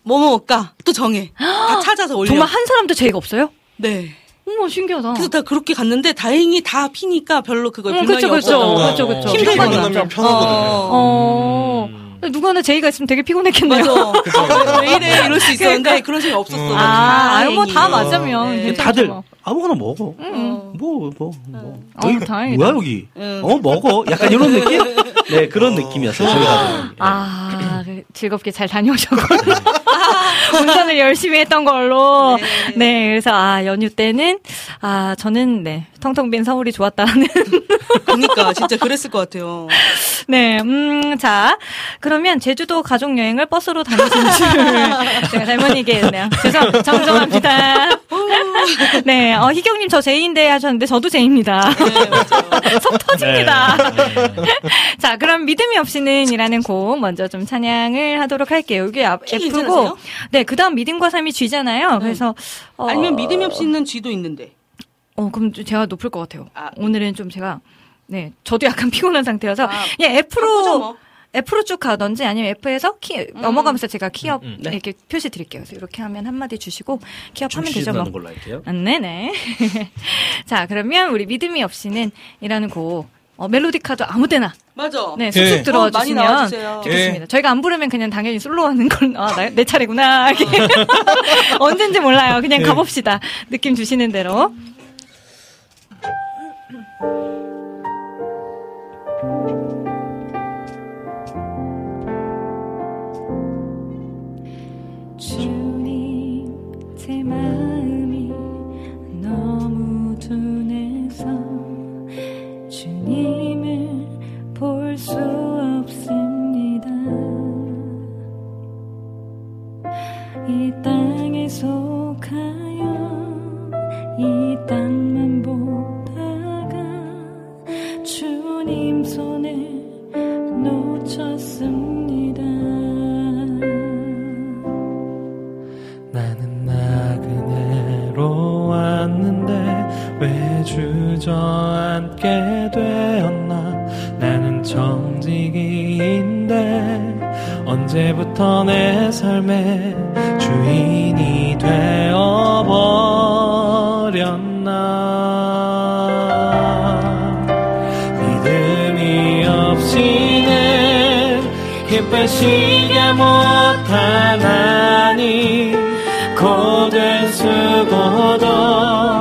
뭐 먹을까 또 정해. 다 찾아서 올려. 정말 한 사람도 죄가 없어요? 네. 어머, 신기하다. 그래서 다 그렇게 갔는데 다행히 다 피니까 별로 그걸 응, 불만이 그쵸, 그쵸. 없었던 거. 그쵸, 그쵸. 힘든 건 피곤하면 없죠. 편하거든요. 어. 어. 음. 누가 하나 제의가 있으면 되게 피곤했겠네요. 맞아. <laughs> 왜 이래 이럴 수 있었는데 그런 생각 없었어. 아, 아유, 뭐다 다행히. 맞으면 네. 다들 뭐. 아무거나 먹어. 음. 뭐, 뭐, 뭐. 어, 여기 다행이다. 뭐야, 여기? 응. 어, 먹어. 약간 이런 느낌? <laughs> 네, 그런 느낌이었어요, 저희 가족은. 아, 그 즐겁게 잘 다녀오셨고. <laughs> 운전을 열심히 했던 걸로. 네. 그래서, 아, 연휴 때는, 아, 저는, 네, 텅텅 빈 서울이 좋았다는. <laughs> 그러니까 진짜 그랬을 것 같아요. 네, 음, 자. 그러면 제주도 가족 여행을 버스로 다니신 줄 제가 잘못 얘기했네요. 죄송, 정정합니다. 네, 어, 희경님 저 제이인데 하셨는데 저도 제이입니다. <laughs> 속 터집니다. <laughs> 자, 그럼 믿음이 없이는 이라는 곡 먼저 좀 찬양을 하도록 할게요. 이게 F고, 괜찮으세요? 네, 그 다음 믿음과 삶이 G잖아요. 그래서, 어, 아니면 믿음이 없이 있는 쥐도 있는데. 어, 그럼 제가 높을 것 같아요. 오늘은 좀 제가, 네, 저도 약간 피곤한 상태여서, 아, 그냥 바꾸죠, F로, 뭐. F로 쭉 가든지 아니면 F에서 키, 넘어가면서 제가 키업 음, 네. 이렇게 표시 드릴게요. 그래서 이렇게 하면 한마디 주시고, 키업하면 되죠, 뭐. 걸로 할게요. 아, 네네. <laughs> 자, 그러면 우리 믿음이 없이는 이라는 곡, 어, 멜로디 카드 아무 때나. 맞아. 네, 쑥쑥 예. 들어와 어, 주시면. 좋겠습니다. 예. 저희가 안 부르면 그냥 당연히 솔로 하는 건, 아, 나, 내 차례구나. <laughs> 언젠지 몰라요. 그냥 예. 가봅시다. 느낌 주시는 대로. 이 땅에 속하여 이땅 주저앉게 되었나? 나는 정직이인데 언제부터 내 삶의 주인이 되어버렸나? 믿음이 없이는 기쁘시게 못하나니 고된 수고도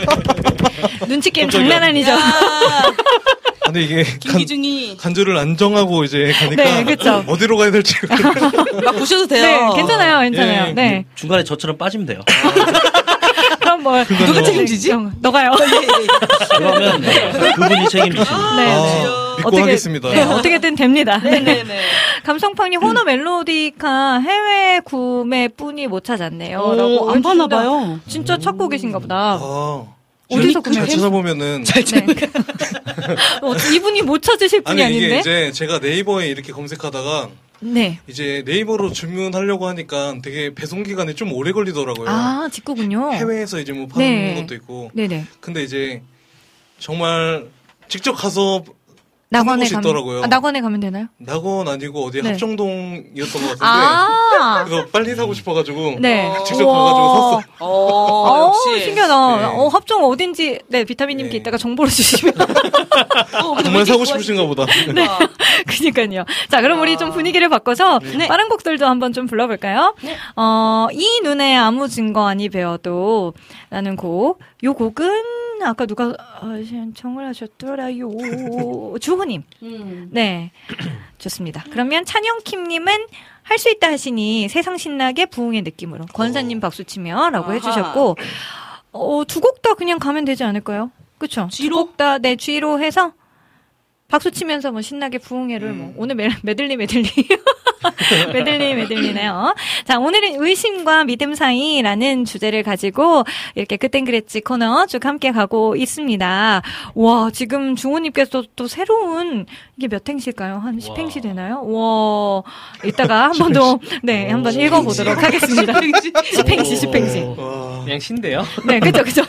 <laughs> 눈치 게임 깜짝이야. 장난 아니죠? <laughs> 근데 이게 간, 김기중이 간 주를 안 정하고 이제 가니까 네, 그쵸. 어디로 가야 될지 <laughs> 막 보셔도 돼요. 네, 괜찮아요, 괜찮아요. 예, 네. 중간에 저처럼 빠지면 돼요. 그럼 뭐 누가 책임지지? 영, 너가요. 그러면 그분이 책임지시는. 네. 아, 믿고 어떻게- 하겠습니다. 네, 어떻게든 됩니다. 네. 네네네. 감성팡님 호너 멜로디카 해외 구매뿐이 못 찾았네요. 오, 라고 안 아, 파나 진짜- 봐요. 진짜 찾고 계신가 보다. 아, 어디서 잘 구매하세요? 찾아보면은 네. 어, 이분이 못 찾으실 분이 아니 이게 아닌데. 이제 제가 네이버에 이렇게 검색하다가 네. 이제 네이버로 주문하려고 하니까 되게 배송 기간이 좀 오래 걸리더라고요. 아, 직구군요. 해외에서 이제 뭐 파는 네. 것도 있고. 네네. 근데 이제 정말 직접 가서 낙원에 가면 있더라고요. 아, 낙원에 가면 되나요? 낙원 아니고 어디 네. 합정동이었던 것 같은데 아. <laughs> 그래서 빨리 사고 싶어가지고 네. 직접. 가가지고 샀어. 어, 어, 역시. 신기하다. 네. 어, 합정 어딘지, 네, 비타민님께 네. 이따가 정보를 주시면. <laughs> 정말 사고 싶으신가 보다. <laughs> 네. 그니까요. 자, 그럼 우리 좀 분위기를 바꿔서 네. 다른 곡들도 한번 좀 불러볼까요? 어, 이 눈에 아무 증거 아니 배워도 라는 곡. 요 곡은 아까 누가 어, 신청을 하셨더라요. 주호님. 음. 네. 좋습니다. 그러면 찬영킴님은 할 수 있다 하시니 세상 신나게 부흥의 느낌으로 권사님 박수 치며 라고. 해주셨고, 어, 두 곡 다 그냥 가면 되지 않을까요? 그쵸? G로? 두 곡 다, 네, G로 해서 박수 치면서 뭐 신나게 부흥회를 뭐, 오늘 메, 메들리 메들리. <laughs> 메들리 메들리네요. 자, 오늘은 의심과 믿음 사이라는 주제를 가지고 이렇게 그땐 그랬지 코너 쭉 함께 가고 있습니다. 와, 지금 중호님께서 또 새로운 이게 몇 행시일까요? 한 10행시 되나요? 와, 이따가 한 번 더, 네, 한번 읽어보도록 하겠습니다. 10행시, 10행시. 와. 그냥 신데요. 네, 그죠, 그죠.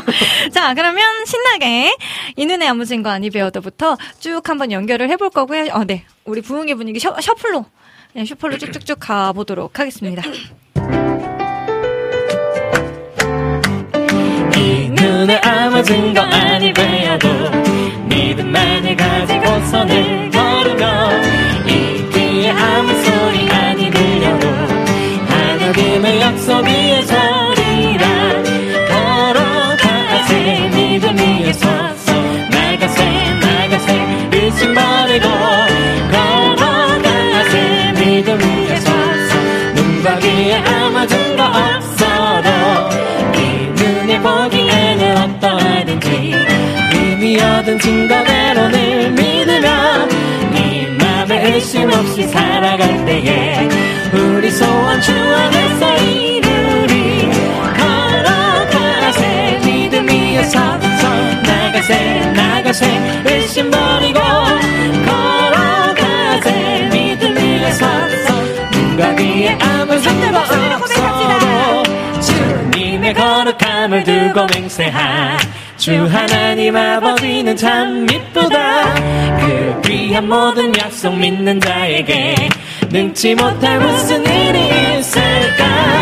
<laughs> 자, 그러면 신나게 이 눈에 아무 증거 아니 배워도부터 쭉 한번 연결을 해볼 거고요. 어, 네. 우리 부흥의 분위기 셔, 셔플로, 네, 셔플로 쭉쭉쭉 가보도록 하겠습니다. 이 눈에 아무 증거 아니 믿음 만을 가지고 손을 걸으며 이 귀에 아무 소리 아니 들려도 하나님의 약속 위에 서리라. 걸어가세 믿음 위에 서서. 나가세 나가세 의심 버리고. 걸어가세 믿음 위에 서서. 눈과 귀에 아무 증거 없어도 이 눈이 보기에는 어떠하든지 의미 얻은 증거대 없이 살아갈 때에 우리 소원 주 안에서 이루리 걸어가세. 믿음 위에 서서 나가세 나가세. 의심 버리고 걸어가세. 믿음 위에 서서 눈과 귀에 아무 상관 없어도 주님의 거룩함을 두고 맹세하 주 하나님 아버지는 참 이쁘다. 그 귀한 모든 약속 믿는 자에게 능치 못할 무슨 일이 있을까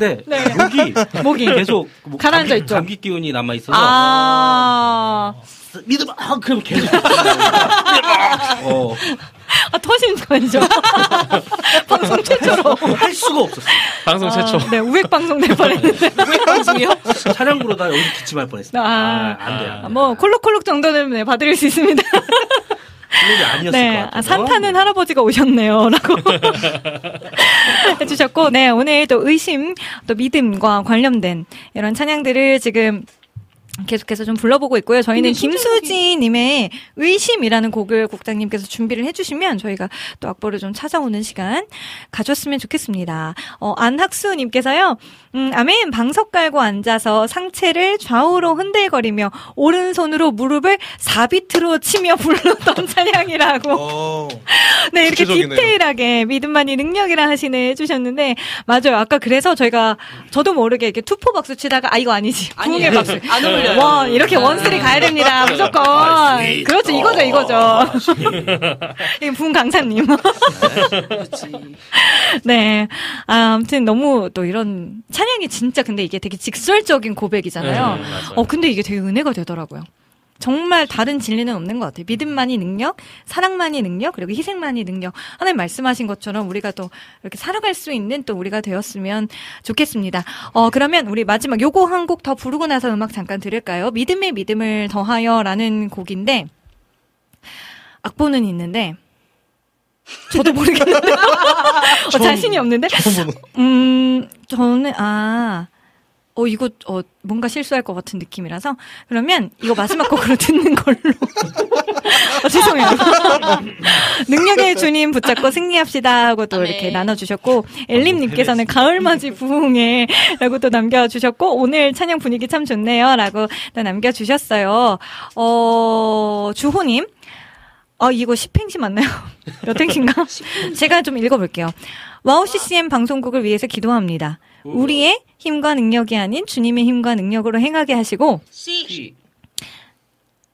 싶은데 네. 목이 <laughs> 목이 계속 뭐 가라앉아 감기, 있죠. 감기 기운이 남아 있어서 아, 믿음 아 그럼 계속 <laughs> 어, 아 터진 거죠. <laughs> 방송 최초로. 할 수가 없었어. 방송 최초. 아, 네, 우액 방송 될 뻔했는데. 우액 방송이요? 찬양 부르다 여기 기침할 뻔했어. 아, 안 돼. 안 돼. 뭐 콜록콜록 정도는 네, 봐드릴 수 있습니다. 네. 아, 산타는 할아버지가 오셨네요 라고 해주셨고, 네 오늘 또 의심, 또 믿음과 관련된 이런 찬양들을 지금. 계속해서 좀 불러보고 있고요. 저희는 김수지님의 의심이라는 곡을 국장님께서 준비를 해주시면 저희가 또 악보를 좀 찾아오는 시간 가졌으면 좋겠습니다. 어, 안학수님께서요, 음, 아멘, 방석 깔고 앉아서 상체를 좌우로 흔들거리며 오른손으로 무릎을 사비트로 치며 불렀던 <laughs> 찬양이라고. 어. <laughs> 네, 이렇게 구체적이네요. 디테일하게 믿음만이 능력이라 하시네 해주셨는데, 맞아요. 아까 그래서 저희가 저도 모르게 이렇게 투포 박수 치다가, 아, 이거 아니지. 부흥의. 박수. 안 어울려요. 와, 이렇게 원스리 가야 됩니다. 무조건. 그렇죠. 이거죠, 이거죠. <laughs> 이게 부흥 강사님. 네. 아, 아무튼 너무 또 이런 찬양이 진짜 근데 이게 되게 직설적인 고백이잖아요. 네, 맞아요. 어, 근데 이게 되게 은혜가 되더라고요. 정말 다른 진리는 없는 것 같아요. 믿음만이 능력, 사랑만이 능력, 그리고 희생만이 능력. 하나님 말씀하신 것처럼 우리가 또 이렇게 살아갈 수 있는 또 우리가 되었으면 좋겠습니다. 어, 그러면 우리 마지막 요거 한 곡 더 부르고 나서 음악 잠깐 들을까요? 믿음의 믿음을 더하여 라는 곡인데, 악보는 있는데, 저도 모르겠는데. <laughs> 어, 자신이 없는데? 음, 저는, 아, 어, 이거, 어, 뭔가 실수할 것 같은 느낌이라서. 그러면 이거 마지막 곡으로 듣는 걸로. <laughs> 어, 죄송해요. <laughs> 능력의 주님 붙잡고 승리합시다 하고 또 이렇게 나눠주셨고, 엘림님께서는 가을맞이 부흥에 라고 또 남겨주셨고, 오늘 찬양 분위기 참 좋네요. 라고 또 남겨주셨어요. 어, 주호님. 아, 이거 10행시 맞나요? <laughs> 몇 행시인가? 제가 좀 읽어볼게요. 와우 CCM 방송국을 위해서 기도합니다. 우리의 힘과 능력이 아닌 주님의 힘과 능력으로 행하게 하시고, C.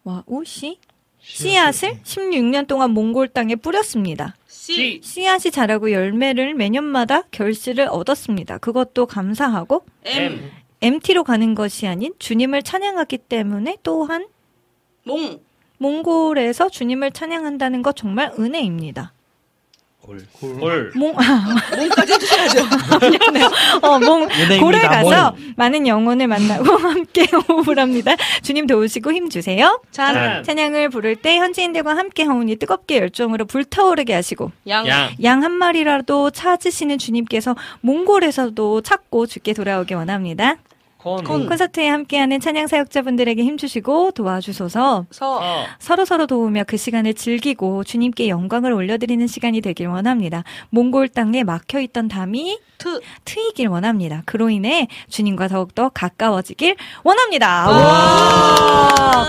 와우 씨? 씨앗을 16년 동안 몽골 땅에 뿌렸습니다. C. 씨앗이 자라고 열매를 매년마다 결실을 얻었습니다. 그것도 감사하고, M. MT로 가는 것이 아닌 주님을 찬양하기 때문에 또한 몽. 몽골에서 주님을 찬양한다는 것 정말 은혜입니다. 홀. 몽, 아, 몽까지 해주셔야죠. <laughs> 미안해요. 어, 몽, 고래 가서 몽. 많은 영혼을 만나고 <laughs> 함께 호흡을 합니다. 주님 도우시고 힘 주세요. 찬. 찬양을 부를 때 현지인들과 함께 하오니 뜨겁게 열정으로 불타오르게 하시고 양. 양. 양 한 마리라도 찾으시는 주님께서 몽골에서도 찾고 주께 돌아오기 원합니다. 콘. 콘서트에 함께하는 찬양 사역자분들에게 힘주시고 도와주소서. 서. 서로 서로 도우며 그 시간을 즐기고 주님께 영광을 올려드리는 시간이 되길 원합니다. 몽골 땅에 막혀 있던 담이 트. 트이길 원합니다. 그로 인해 주님과 더욱더 가까워지길 원합니다. 와.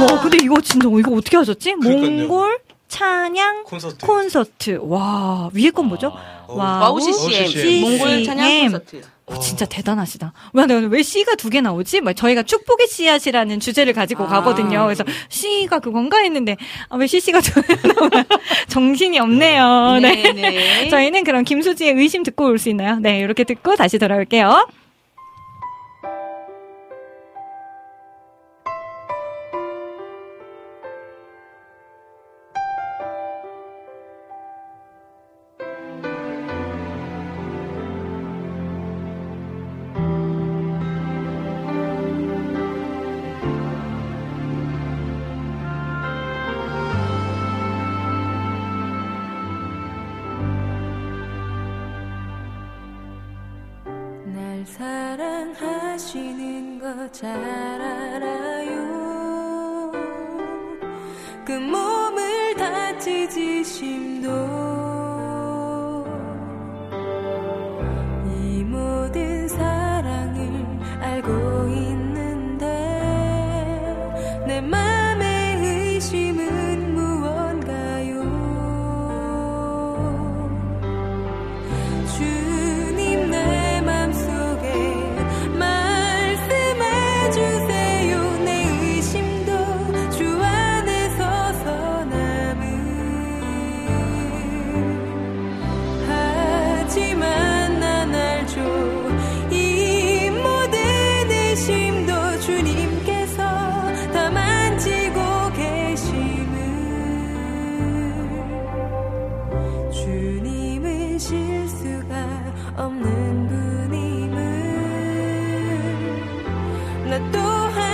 와, 근데 이거 진짜 이거 어떻게 하셨지? 그러니까요. 몽골 찬양 콘서트. 콘서트. 와, 위에 건 뭐죠? 와우 CCM. CCM. 몽골 찬양 콘서트. 어, 진짜 대단하시다. 왜, 왜 C가 두 개 나오지? 뭐 저희가 축복의 씨앗이라는 주제를 가지고 아. 가거든요. 그래서 C가 그건가 했는데, 아, 왜 CC가 두 개 나와요? <laughs> 정신이 없네요. 네. 네네. <laughs> 저희는 그럼 김수지의 의심 듣고 올 수 있나요? 네, 이렇게 듣고 다시 돌아올게요. 나또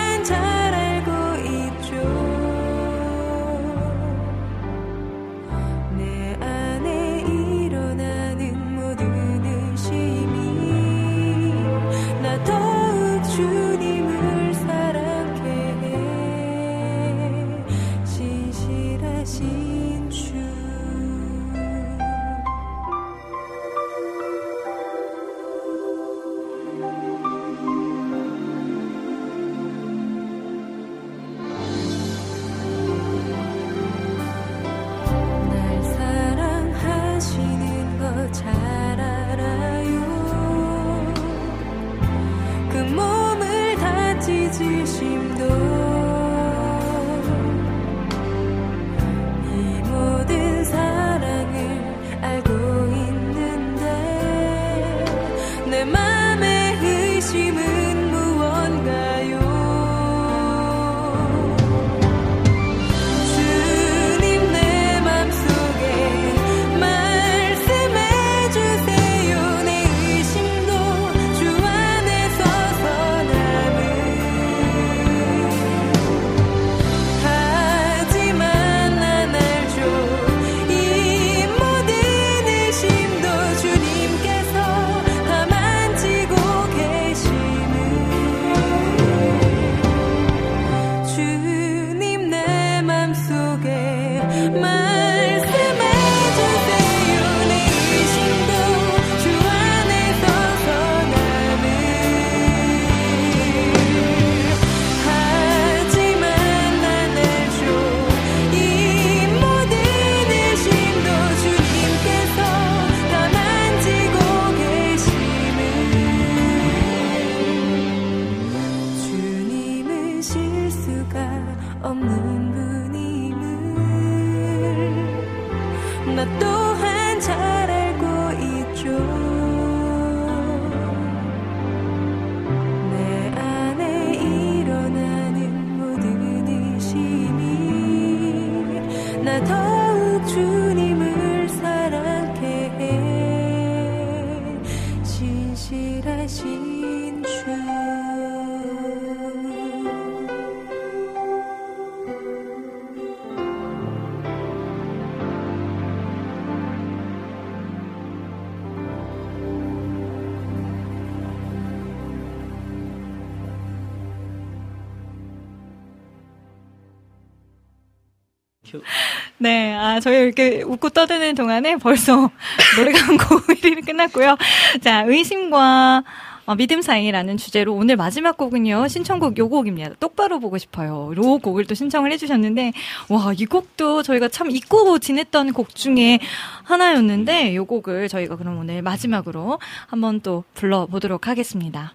아, 저희 이렇게 웃고 떠드는 동안에 벌써 <laughs> 노래가 한 곡 1위는 <laughs> 끝났고요. 자, 의심과 어, 믿음 사이라는 주제로 오늘 마지막 곡은요, 신청곡 요 곡입니다. 똑바로 보고 싶어요. 요 곡을 또 신청을 해주셨는데, 와, 이 곡도 저희가 참 잊고 지냈던 곡 중에 하나였는데, 요 곡을 저희가 그럼 오늘 마지막으로 한번 또 불러보도록 하겠습니다.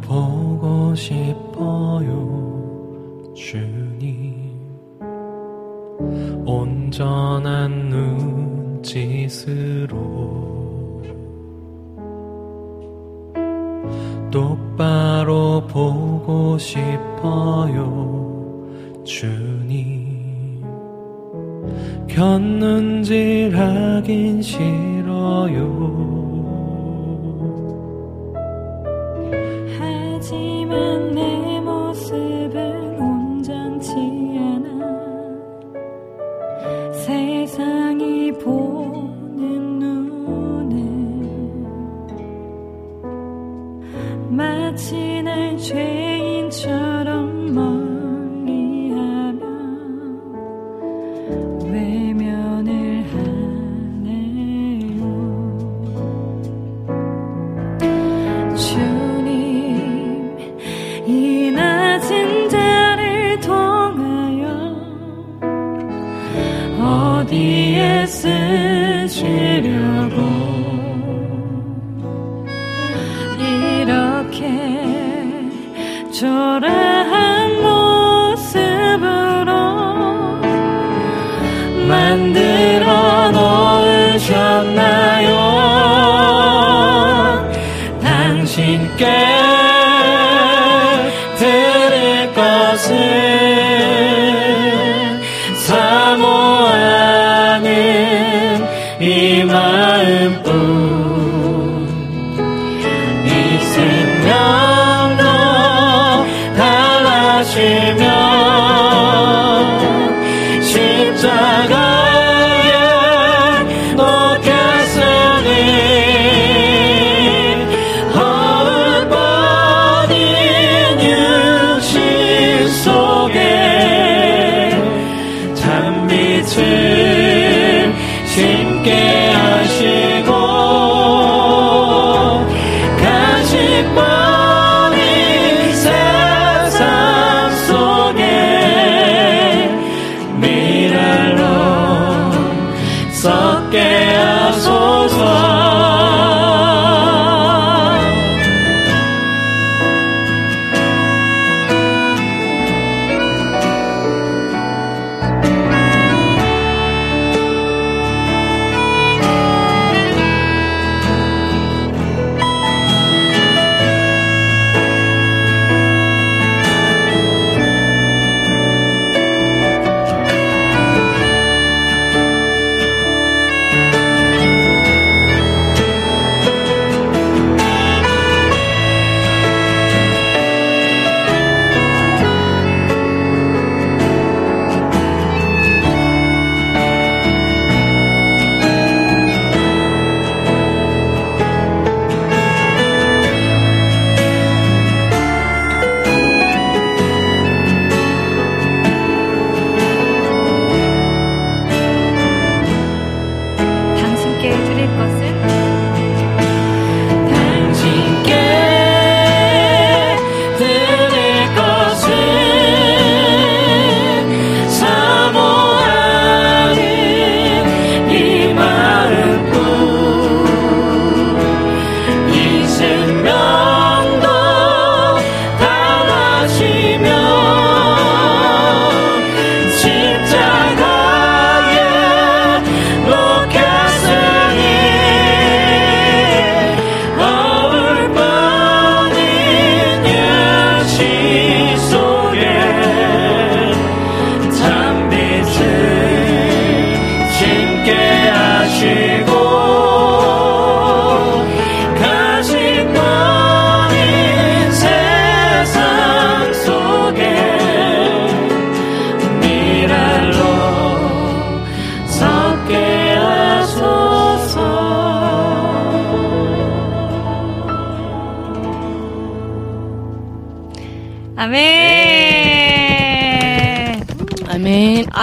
보고 싶어요 주님. 온전한 눈짓으로 똑바로 보고 싶어요 주님. 곁눈질 하긴 싫어요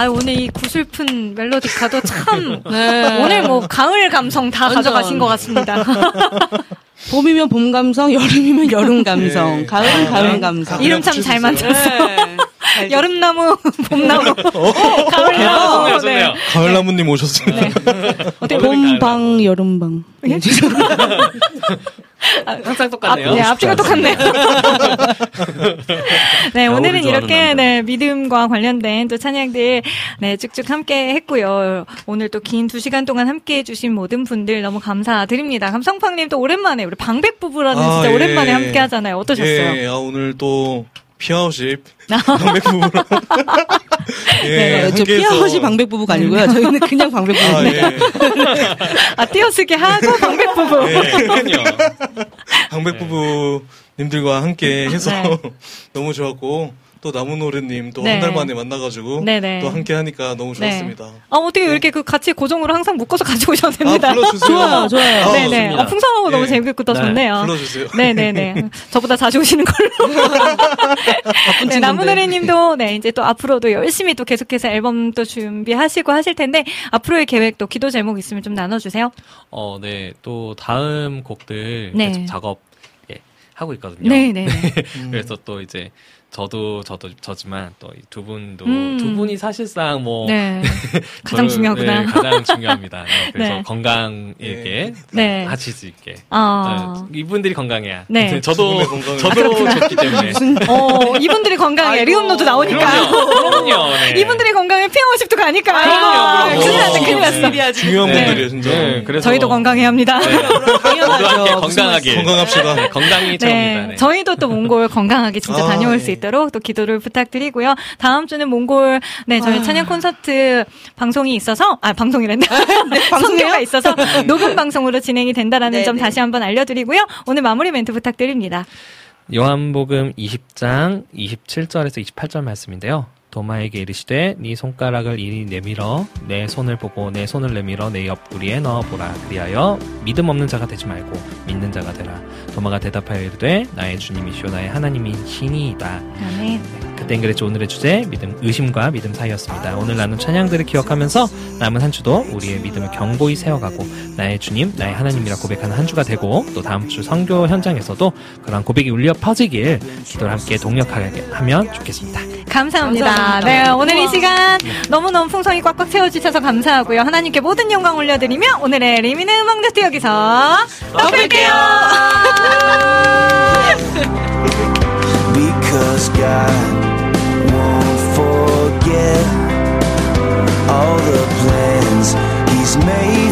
오늘 이 구슬픈 멜로디카도 참 <laughs> 네. 오늘 뭐 가을 감성 다 완전. 가져가신 것 같습니다. <laughs> 봄이면 봄 감성, 여름이면 여름 감성, 네. 가을은 아, 가을 네. 감성. 이름 참 잘 만들었어. 네. 잘 여름나무, <laughs> 봄나무, 가을나무. 좋네요, 좋네요. 가을나무님 오셨습니다. 어떻게 봄방, 여름방. 네. 항상 똑같네요. 네, 앞뒤가 똑같네요. <laughs> 네, 오늘은 이렇게. 네, 믿음과 관련된 또 찬양들 네, 쭉쭉 함께 했고요. 오늘 또 긴 두 시간 동안 함께 해주신 모든 분들 너무 감사드립니다. 감성팡님 또 오랜만에 우리 방백 부부라는 아, 진짜 예. 오랜만에 함께 하잖아요. 어떠셨어요? 예, 아, 오늘 또 피아우십 방백 부부랑 <laughs> 예, 네, 저 피아워시 방백 부부가 아니고요. 저희는 그냥 방백 아, 부부입니다. 예. 아, 띄어쓰기 하고 방백 부부. 예. <laughs> 그럼요. 방백 부부 님들과 함께 해서 네. <laughs> 너무 좋았고 또 나무노래님 또 네. 한달 만에 만나가지고 네네. 또 함께 하니까 너무 좋았습니다. 아, 어떻게 이렇게 그 같이 고정으로 항상 묶어서 <laughs> 가지고 오셔도 됩니다. 아, 불러주세요. 좋아요, 좋아요. 아, 네네. 좋습니다. 어, 풍성하고 너무 예. 재밌고 또 네. 좋네요. 불러주세요. 네네네. <laughs> 저보다 자주 오시는 걸로. <laughs> 네. 나무노래님도 네 이제 또 앞으로도 열심히 또 계속해서 앨범 또 준비하시고 하실 텐데 앞으로의 계획 또 기도 제목 있으면 좀 나눠주세요. 어, 네. 또 다음 곡들 네. 계속 작업 예, 하고 있거든요. 네 네. 그래서 또 이제 저도 저도 저지만 또 두 분도 음. 두 분이 사실상 뭐 네. <laughs> 가장 중요하구나. 네, 가장 중요합니다. 네, <laughs> 그래서 네. 건강하게 네. 하실 수 있게. 아. 네, 이분들이 건강해야. 네. <laughs> 저도 저도 좋기 때문에. 어, 이분들이 건강해. 리온노도 나오니까. 그럼요. 그럼요. 네. 이분들이 건강해 피아워십도 가니까. 그럼요. 큰일 났네, 큰일 났어. 중요한 네. 분들이에요, 진짜. 네, 그래서 저희도 건강해야 합니다. 네. 건강하게 건강합시다. 네, 건강이 최고입니다. 네. 저희도 또 몽골 건강하게 진짜 아, 다녀올 예. 수있 도록 또 기도를 부탁드리고요. 다음 주는 몽골 네 저희 찬양 콘서트 방송이 있어서 아 방송이란다 선교가 <laughs> 있어서 <laughs> 녹음 방송으로 진행이 된다라는 네, 점 네. 다시 한번 알려드리고요. 오늘 마무리 멘트 부탁드립니다. 요한복음 20장 27절에서 28절 말씀인데요. 도마에게 이르시되 네 손가락을 이리 내밀어 내 손을 보고 내 손을 내밀어 내 옆구리에 넣어보라. 그리하여 믿음 없는 자가 되지 말고 믿는 자가 되라. 도마가 대답하여 이르되 나의 주님이시오. 나의 하나님이시니이다. 아멘. 그땐 그랬죠 오늘의 주제 믿음 의심과 믿음 사이였습니다. 오늘 나눈 찬양들을 기억하면서 남은 한 주도 우리의 믿음을 경고히 세워가고 나의 주님 나의 하나님이라 고백하는 한 주가 되고 또 다음 주 성교 현장에서도 그런 고백이 울려 퍼지길 기도를 함께 동력하게 하면 좋겠습니다. 감사합니다. 감사합니다. 네 오늘 이 시간 네. 너무너무 풍성히 꽉꽉 채워주셔서 감사하고요. 하나님께 모든 영광 올려드리며 오늘의 리미네 음악 뉴스 여기서 떠플게요. Because God forget all the plans he's made.